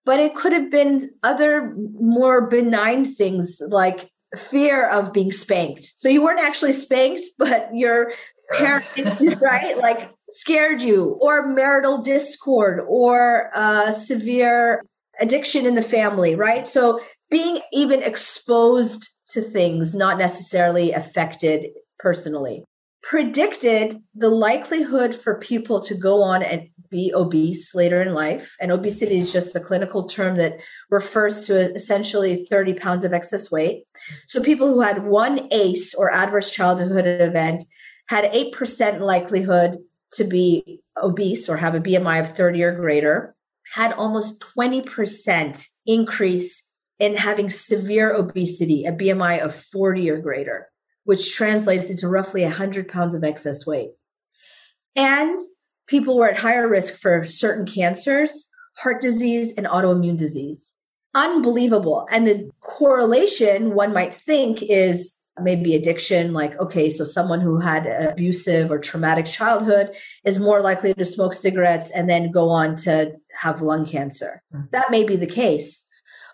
but it could have been other more benign things like fear of being spanked. So you weren't actually spanked, but your parents, <laughs> right, like scared you, or marital discord, or uh, severe addiction in the family, right? So being even exposed to things not necessarily affected personally predicted the likelihood for people to go on and be obese later in life. And obesity is just the clinical term that refers to essentially 30 pounds of excess weight. So people who had one ACE or adverse childhood event had 8% likelihood to be obese or have a BMI of 30 or greater, had almost 20% increase in having severe obesity, a BMI of 40 or greater, which translates into roughly 100 pounds of excess weight. And people were at higher risk for certain cancers, heart disease, and autoimmune disease. Unbelievable. And the correlation one might think is maybe addiction like okay so someone who had abusive or traumatic childhood is more likely to smoke cigarettes and then go on to have lung cancer mm-hmm. that may be the case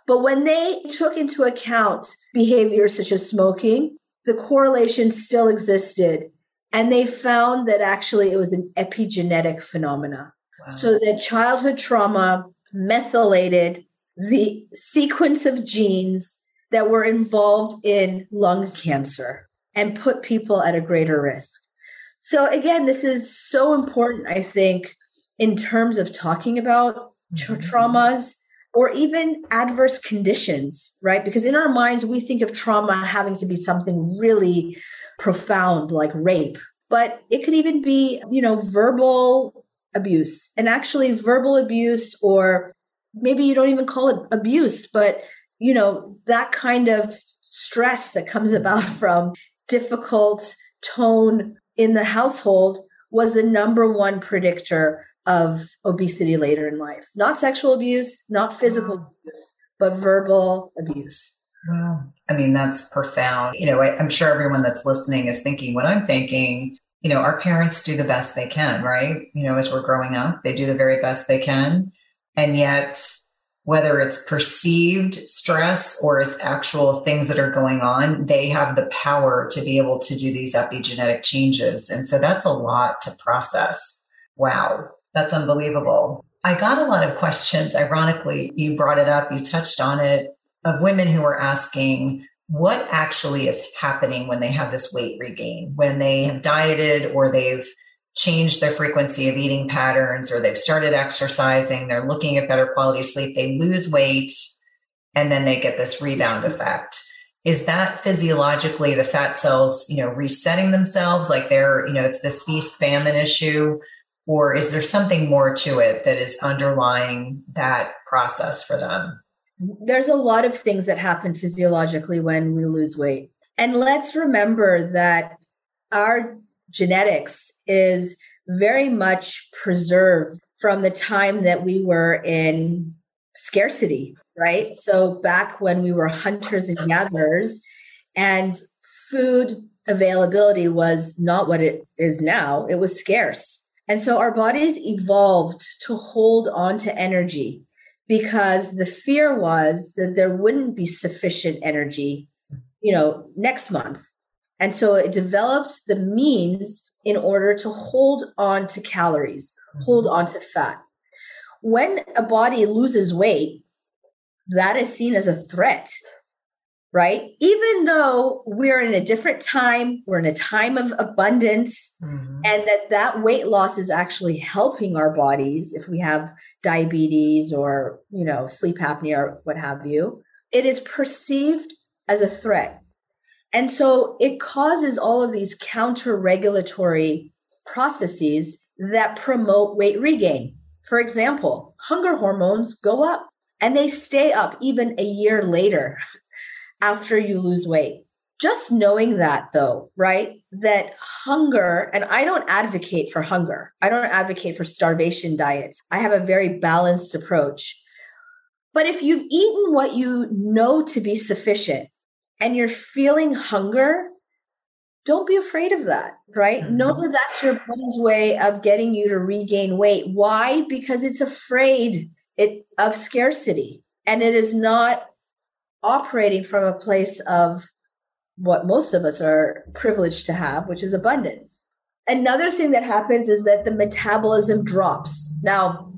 but when they took into account behaviors such as smoking the correlation still existed And they found that actually it was an epigenetic phenomena. Wow. So that childhood trauma methylated the sequence of genes that were involved in lung cancer and put people at a greater risk. So, again, this is so important, I think, in terms of talking about tra- mm-hmm. traumas or even adverse conditions, right? Because in our minds, we think of trauma having to be something really profound like rape, but it could even be, you know, verbal abuse and actually verbal abuse or maybe you don't even call it abuse, but you know, that kind of stress that comes about <laughs> from difficult tone in the household was the number one predictor of obesity later in life. Not sexual abuse, not physical mm. abuse, but verbal abuse. I mean, that's profound. You know, I, I'm sure everyone that's listening is thinking what I'm thinking. You know, our parents do the best they can, right? You know, as we're growing up, they do the very best they can. And yet, whether it's perceived stress or it's actual things that are going on, they have the power to be able to do these epigenetic changes. And so that's a lot to process. Wow. That's unbelievable. I got a lot of questions. Ironically, you brought it up, you touched on it, of women who are asking what actually is happening when they have this weight regain, when they have dieted or they've changed their frequency of eating patterns or they've started exercising, they're looking at better quality sleep, they lose weight, and then they get this rebound effect. Is that physiologically the fat cells, you know, resetting themselves like they're, you know, it's this feast famine issue? Or is there something more to it that is underlying that process for them? There's a lot of things that happen physiologically when we lose weight. And let's remember that our genetics is very much preserved from the time that we were in scarcity, right? So back when we were hunters and gatherers and food availability was not what it is now, it was scarce. And so our bodies evolved to hold on to energy because the fear was that there wouldn't be sufficient energy, you know, next month. And so it developed the means in order to hold on to calories, hold on to fat. When a body loses weight, that is seen as a threat right? Even though we're in a different time, we're in a time of abundance, mm-hmm. and that that weight loss is actually helping our bodies if we have diabetes or, you know, sleep apnea or what have you, it is perceived as a threat. And so it causes all of these counter regulatory processes that promote weight regain. For example, hunger hormones go up and they stay up even a year later <laughs> after you lose weight. Just knowing that, though, right? That hunger, and I don't advocate for hunger, I don't advocate for starvation diets. I have a very balanced approach. But if you've eaten what you know to be sufficient and you're feeling hunger, don't be afraid of that, right? Mm-hmm. Know that that's your body's way of getting you to regain weight. Why? Because it's afraid it, of scarcity and it is not operating from a place of what most of us are privileged to have, which is abundance. Another thing that happens is that the metabolism drops. Now,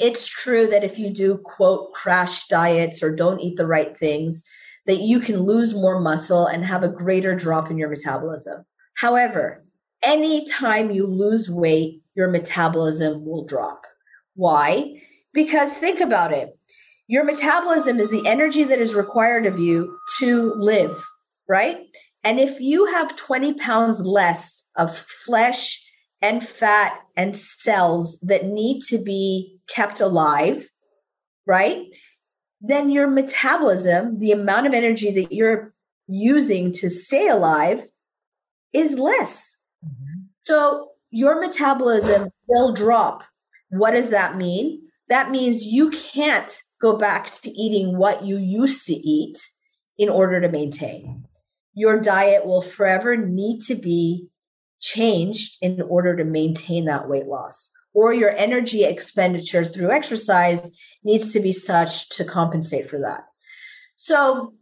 it's true that if you do quote crash diets or don't eat the right things, that you can lose more muscle and have a greater drop in your metabolism. However, anytime you lose weight, your metabolism will drop. Why? Because think about it. Your metabolism is the energy that is required of you to live, right? And if you have 20 pounds less of flesh and fat and cells that need to be kept alive, right? Then your metabolism, the amount of energy that you're using to stay alive, is less. Mm-hmm. So your metabolism will drop. What does that mean? That means you can't go back to eating what you used to eat in order to maintain. Your diet will forever need to be changed in order to maintain that weight loss. Or your energy expenditure through exercise needs to be such to compensate for that. So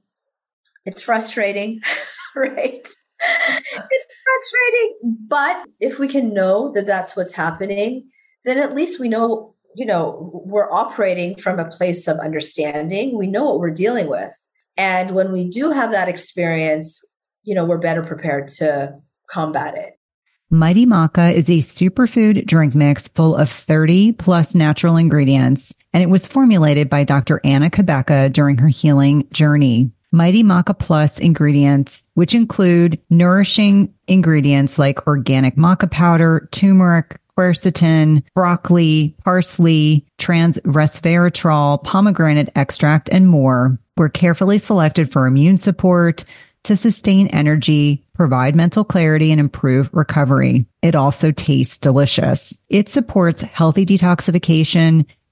it's frustrating, <laughs> right? it's frustrating. But if we can know that that's what's happening, then at least we know, you know, we're operating from a place of understanding. We know what we're dealing with. And when we do have that experience, you know, we're better prepared to combat it. Mighty Maca is a superfood drink mix full of 30 plus natural ingredients, and it was formulated by Dr. Anna Cabeca during her healing journey. Mighty Maca Plus ingredients, which include nourishing ingredients like organic maca powder, turmeric, quercetin, broccoli, parsley, trans resveratrol, pomegranate extract, and more, were carefully selected for immune support, to sustain energy, provide mental clarity, and improve recovery. It also tastes delicious. It supports healthy detoxification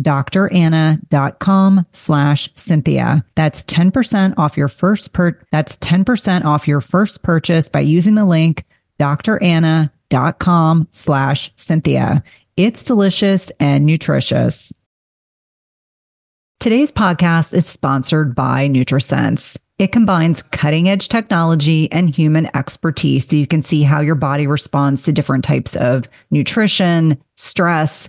dranna.com slash Cynthia. That's 10% off your first per, that's 10% off your first purchase by using the link dranna.com slash Cynthia. It's delicious and nutritious. Today's podcast is sponsored by NutriSense. It combines cutting edge technology and human expertise so you can see how your body responds to different types of nutrition, stress,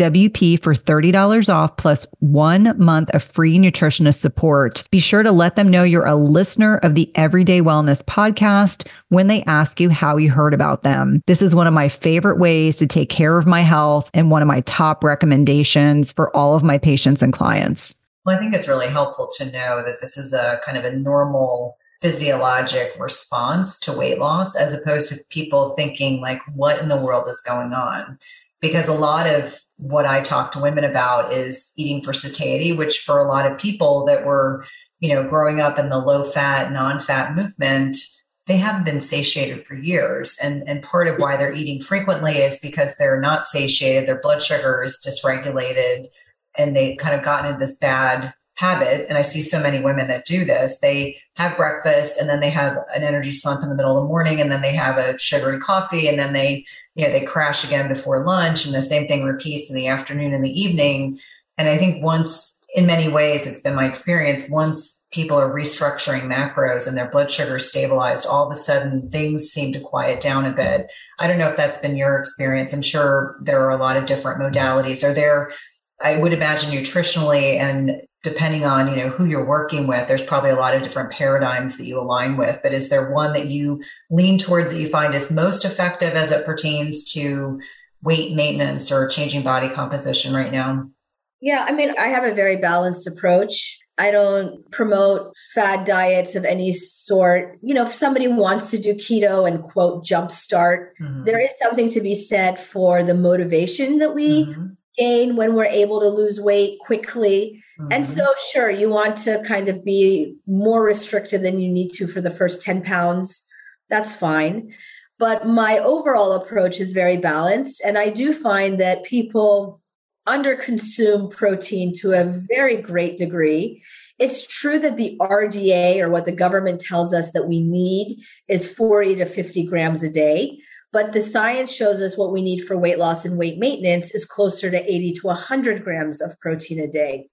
WP for $30 off plus one month of free nutritionist support. Be sure to let them know you're a listener of the Everyday Wellness podcast when they ask you how you heard about them. This is one of my favorite ways to take care of my health and one of my top recommendations for all of my patients and clients. Well, I think it's really helpful to know that this is a kind of a normal physiologic response to weight loss as opposed to people thinking like what in the world is going on because a lot of what I talk to women about is eating for satiety, which for a lot of people that were, you know, growing up in the low fat, non fat movement, they haven't been satiated for years. And, and part of why they're eating frequently is because they're not satiated, their blood sugar is dysregulated, and they kind of gotten into this bad habit. And I see so many women that do this. They have breakfast and then they have an energy slump in the middle of the morning, and then they have a sugary coffee, and then they you know they crash again before lunch and the same thing repeats in the afternoon and the evening. And i think once in many ways it's been my experience once people are restructuring macros and their blood sugar stabilized all of a sudden things seem to quiet down a bit. I don't know if that's been your experience. I'm sure there are a lot of different modalities. Are there i would imagine nutritionally and depending on you know who you're working with there's probably a lot of different paradigms that you align with but is there one that you lean towards that you find is most effective as it pertains to weight maintenance or changing body composition right now yeah i mean i have a very balanced approach I don't promote fad diets of any sort. You know, if somebody wants to do keto and quote jumpstart, mm-hmm. there is something to be said for the motivation that we mm-hmm. Gain when we're able to lose weight quickly. Mm-hmm. And so, sure, you want to kind of be more restrictive than you need to for the first 10 pounds. That's fine. But my overall approach is very balanced. And I do find that people underconsume protein to a very great degree. It's true that the RDA or what the government tells us that we need is 40 to 50 grams a day. But the science shows us what we need for weight loss and weight maintenance is closer to 80 to 100 grams of protein a day.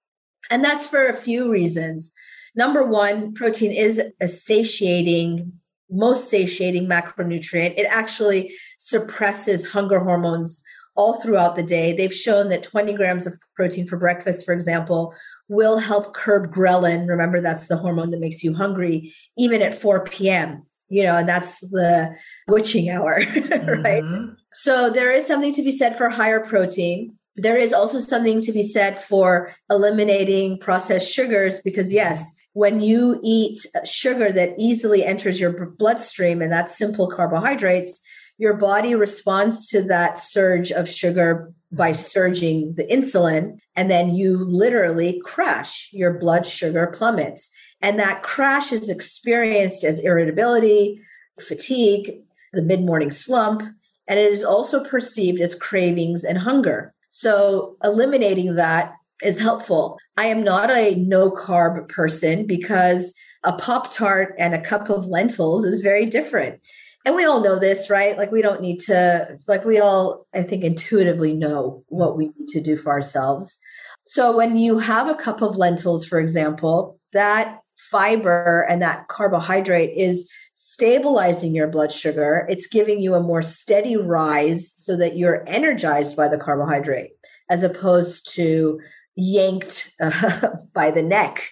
And that's for a few reasons. Number one, protein is a satiating most satiating macronutrient. It actually suppresses hunger hormones all throughout the day. They've shown that 20 grams of protein for breakfast, for example, will help curb ghrelin. Remember, that's the hormone that makes you hungry, even at 4 p.m. You know, and that's the witching hour, <laughs> right? Mm-hmm. So there is something to be said for higher protein. There is also something to be said for eliminating processed sugars because, yes, when you eat sugar that easily enters your bloodstream, and that's simple carbohydrates, your body responds to that surge of sugar by surging the insulin, and then you literally crash. Your blood sugar plummets. And that crash is experienced as irritability, fatigue, the mid morning slump, and it is also perceived as cravings and hunger. So, eliminating that is helpful. I am not a no carb person because a Pop Tart and a cup of lentils is very different. And we all know this, right? Like, we don't need to, like, we all, I think, intuitively know what we need to do for ourselves. So, when you have a cup of lentils, for example, that fiber and that carbohydrate is stabilizing your blood sugar. It's giving you a more steady rise so that you're energized by the carbohydrate as opposed to yanked uh, <laughs> by the neck.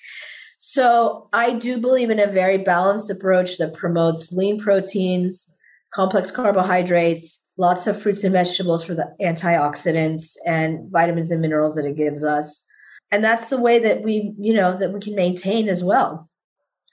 So I do believe in a very balanced approach that promotes lean proteins, complex carbohydrates, lots of fruits and vegetables for the antioxidants and vitamins and minerals that it gives us. And that's the way that we, you know, that we can maintain as well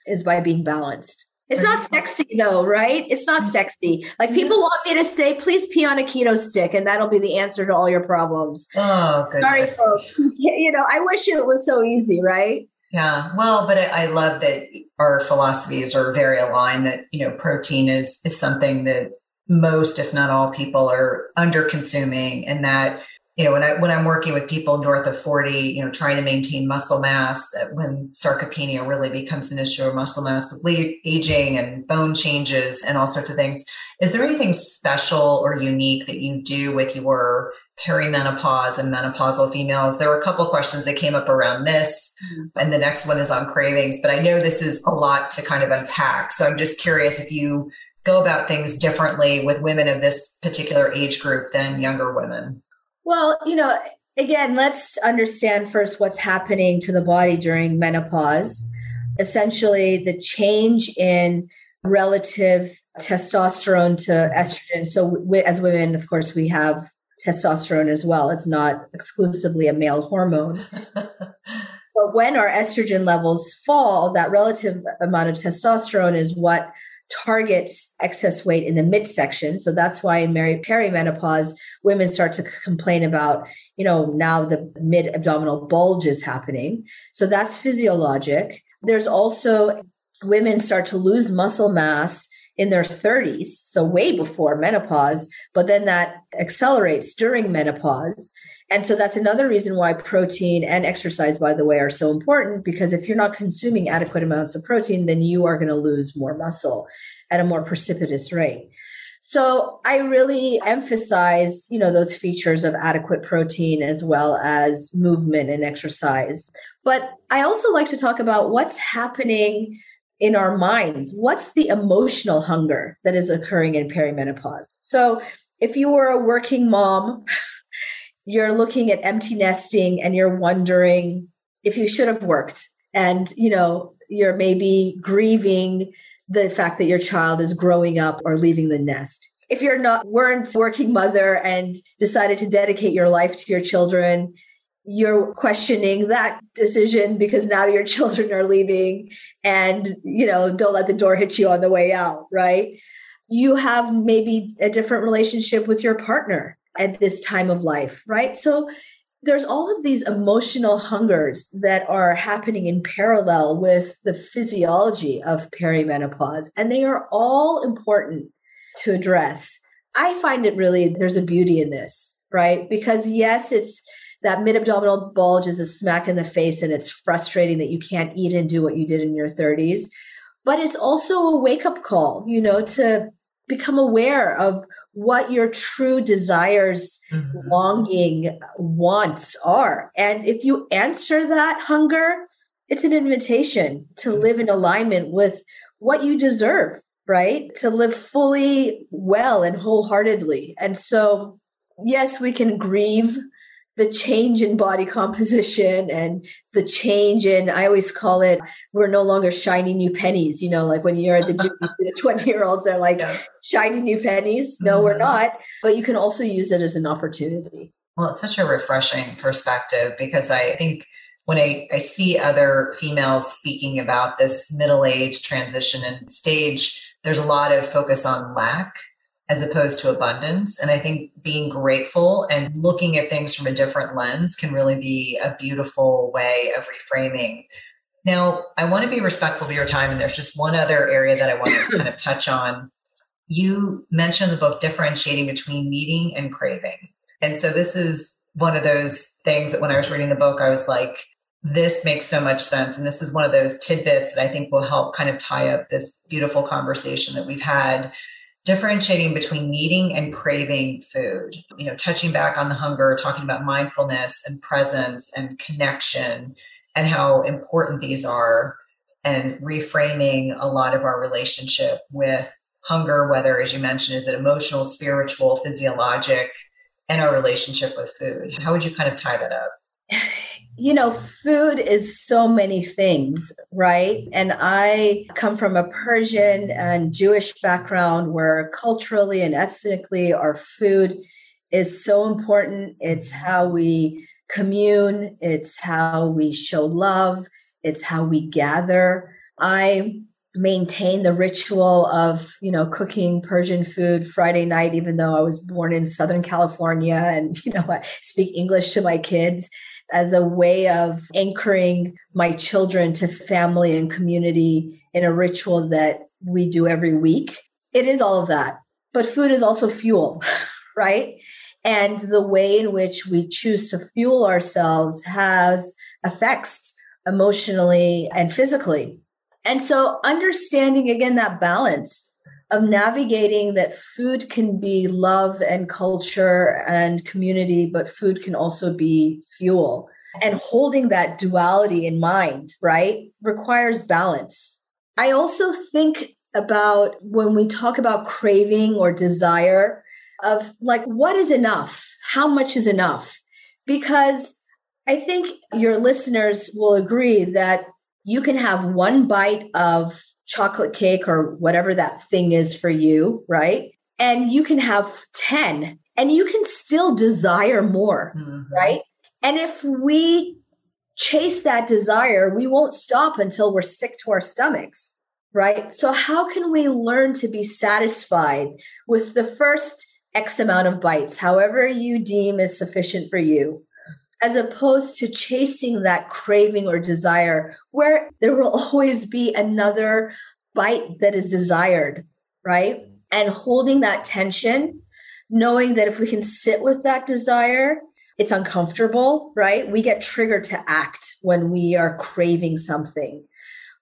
is by being balanced. It's not sexy though, right? It's not mm-hmm. sexy. Like mm-hmm. people want me to say, please pee on a keto stick, and that'll be the answer to all your problems. Oh, goodness. sorry, folks. <laughs> you know, I wish it was so easy, right? Yeah, well, but I love that our philosophies are very aligned. That you know, protein is is something that most, if not all, people are under consuming, and that you know, when I when I'm working with people north of 40, you know, trying to maintain muscle mass uh, when sarcopenia really becomes an issue of muscle mass aging and bone changes and all sorts of things. Is there anything special or unique that you do with your perimenopause and menopausal females? There were a couple questions that came up around this, mm-hmm. and the next one is on cravings, but I know this is a lot to kind of unpack. So I'm just curious if you go about things differently with women of this particular age group than younger women. Well, you know, again, let's understand first what's happening to the body during menopause. Essentially, the change in relative testosterone to estrogen. So, we, as women, of course, we have testosterone as well. It's not exclusively a male hormone. <laughs> but when our estrogen levels fall, that relative amount of testosterone is what targets excess weight in the midsection. So that's why in Mary perimenopause, women start to complain about, you know, now the mid abdominal bulge is happening. So that's physiologic. There's also women start to lose muscle mass in their 30s, so way before menopause, but then that accelerates during menopause. And so that's another reason why protein and exercise, by the way, are so important because if you're not consuming adequate amounts of protein, then you are going to lose more muscle at a more precipitous rate. So I really emphasize, you know, those features of adequate protein as well as movement and exercise. But I also like to talk about what's happening in our minds. What's the emotional hunger that is occurring in perimenopause? So if you were a working mom you're looking at empty nesting and you're wondering if you should have worked. And you know you're maybe grieving the fact that your child is growing up or leaving the nest. If you're not weren't working mother and decided to dedicate your life to your children you're questioning that decision because now your <laughs> children are leaving and you know don't let the door hit you on the way out right? You have maybe a different relationship with your partner at this time of life right so there's all of these emotional hungers that are happening in parallel with the physiology of perimenopause and they are all important to address i find it really there's a beauty in this right because yes it's that mid abdominal bulge is a smack in the face and it's frustrating that you can't eat and do what you did in your 30s. But it's also a wake up call, you know, to become aware of what your true desires, mm-hmm. longing, wants are. And if you answer that hunger, it's an invitation to mm-hmm. live in alignment with what you deserve, right? To live fully well and wholeheartedly. And so, yes, we can grieve the change in body composition and the change in i always call it we're no longer shiny new pennies you know like when you're at the gym the <laughs> 20 year olds they're like yeah. shiny new pennies no mm-hmm. we're not but you can also use it as an opportunity well it's such a refreshing perspective because i think when I, I see other females speaking about this middle age transition and stage there's a lot of focus on lack as opposed to abundance. And I think being grateful and looking at things from a different lens can really be a beautiful way of reframing. Now, I want to be respectful of your time, and there's just one other area that I want <clears throat> to kind of touch on. You mentioned the book differentiating between needing and craving. And so this is one of those things that when I was reading the book, I was like, this makes so much sense. And this is one of those tidbits that I think will help kind of tie up this beautiful conversation that we've had differentiating between needing and craving food you know touching back on the hunger talking about mindfulness and presence and connection and how important these are and reframing a lot of our relationship with hunger whether as you mentioned is it emotional spiritual physiologic and our relationship with food. How would you kind of tie that up <laughs> you know, food is so many things, right? And I come from a Persian and Jewish background where culturally and ethnically our food is so important. It's how we commune, it's how we show love, it's how we gather. I maintain the ritual of you know cooking persian food friday night even though i was born in southern california and <laughs> you know i speak english to my kids as a way of anchoring my children to family and community in a ritual that we do every week. It is all of that. But food is also fuel, <laughs> right? And the way in which we choose to fuel ourselves has effects emotionally and physically. And so understanding again that balance of navigating that food can be love and culture and community, but food can also be fuel. And holding that duality in mind, right, requires balance. I also think about when we talk about craving or desire of like, what is enough? How much is enough? Because I think your listeners will agree that you can have one bite of chocolate cake or whatever that thing is for you, right? And you can have 10 and you can still desire more, mm-hmm. right? And if we chase that desire, we won't stop until we're sick to our stomachs, right? So, how can we learn to be satisfied with the first X amount of bites, however you deem is sufficient for you? As opposed to chasing that craving or desire where there will <laughs> always be another bite that is desired, right? And holding that tension, knowing that if we can sit with that desire, it's uncomfortable, right? We get triggered to act when we are craving something.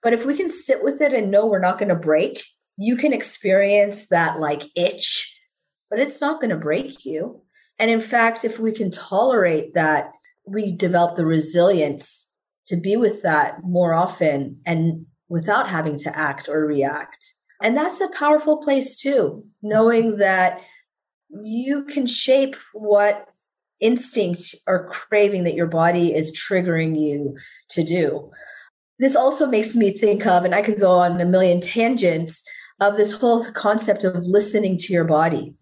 But if we can sit with it and know we're not going to break, you can experience that like itch, but it's not going to break you. And in fact, if we can tolerate that we develop the resilience to be with that more often and without having to act or react. And that's a powerful place too, knowing that you can shape what instinct or craving that your body is triggering you to do. This also makes me think of, and I could go on a million tangents of this whole concept of listening to your body.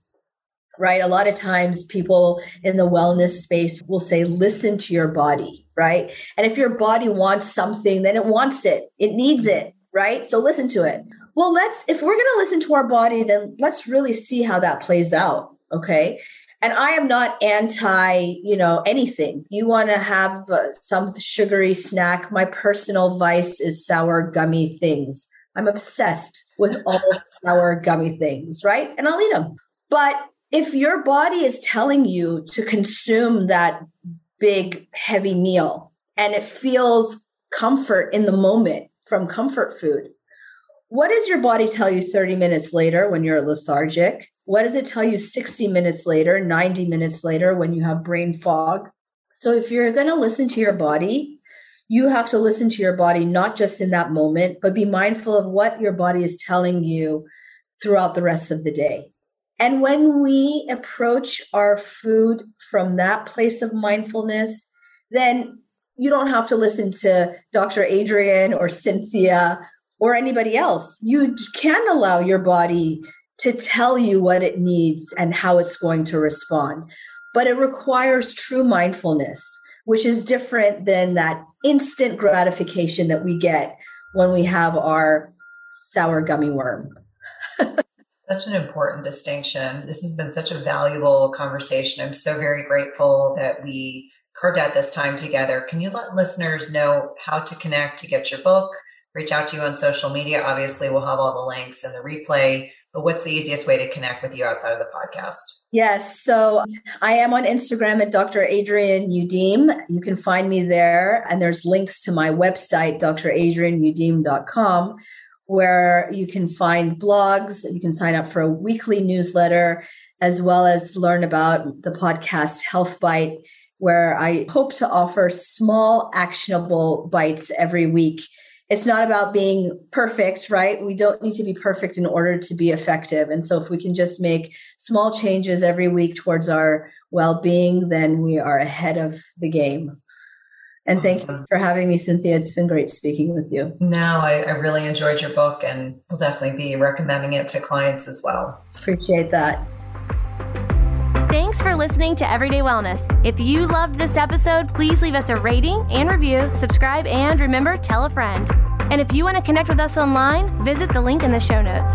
Right? A lot of times people in the wellness space will say, listen to your body, right? And if your body wants something, then it wants it, it needs it, right? So listen to it. Well, let's, if we're going to listen to our body, then let's really see how that plays out, okay? and i am not anti you know anything you want to have uh, some sugary snack my personal vice is sour gummy things i'm obsessed with all <laughs> sour gummy things right and i'll eat them but if your body is telling you to consume that big heavy meal and it feels comfort in the moment from comfort food what does your body tell you 30 minutes later when you're lethargic what does it tell you 60 minutes later, 90 minutes later when you have brain fog? So if you're going to listen to your body, you have to listen to your body not just in that moment, but be mindful of what your body is telling you throughout the rest of the day. And when we approach our food from that place of mindfulness, then you don't have to listen to Dr. Adrienne or Cynthia or anybody else. You can allow your body to tell you what it needs and how it's going to respond. But it requires true mindfulness, which is different than that instant gratification that we get when we have our sour gummy worm. <laughs> such an important distinction. This has been such a valuable conversation. I'm so very grateful that we carved out this time together. Can you let listeners know how to connect to get your book? Reach out to you on social media. Obviously, we'll have all the links in the replay but what's the easiest way to connect with you outside of the podcast? Yes. So I am on Instagram at Dr. Adrienne Youdim. You can find me there. And there's links to my website, dradrienneyoudim.com, where you can find blogs. You can sign up for a weekly newsletter, as well as learn about the podcast Health Bite, where I hope to offer small, actionable bites every week it's not about being perfect, right? We don't need to be perfect in order to be effective. And so if we can just make small changes every week towards our well-being, then we are ahead of the game. And awesome. thank you for having me, Cynthia. It's been great speaking with you. No, I, I really enjoyed your book and will definitely be recommending it to clients as well. Appreciate that. Thanks for listening to Everyday Wellness. If you loved this episode, please leave us a rating and review, subscribe, and remember, tell a friend. And if you want to connect with us online, visit the link in the show notes.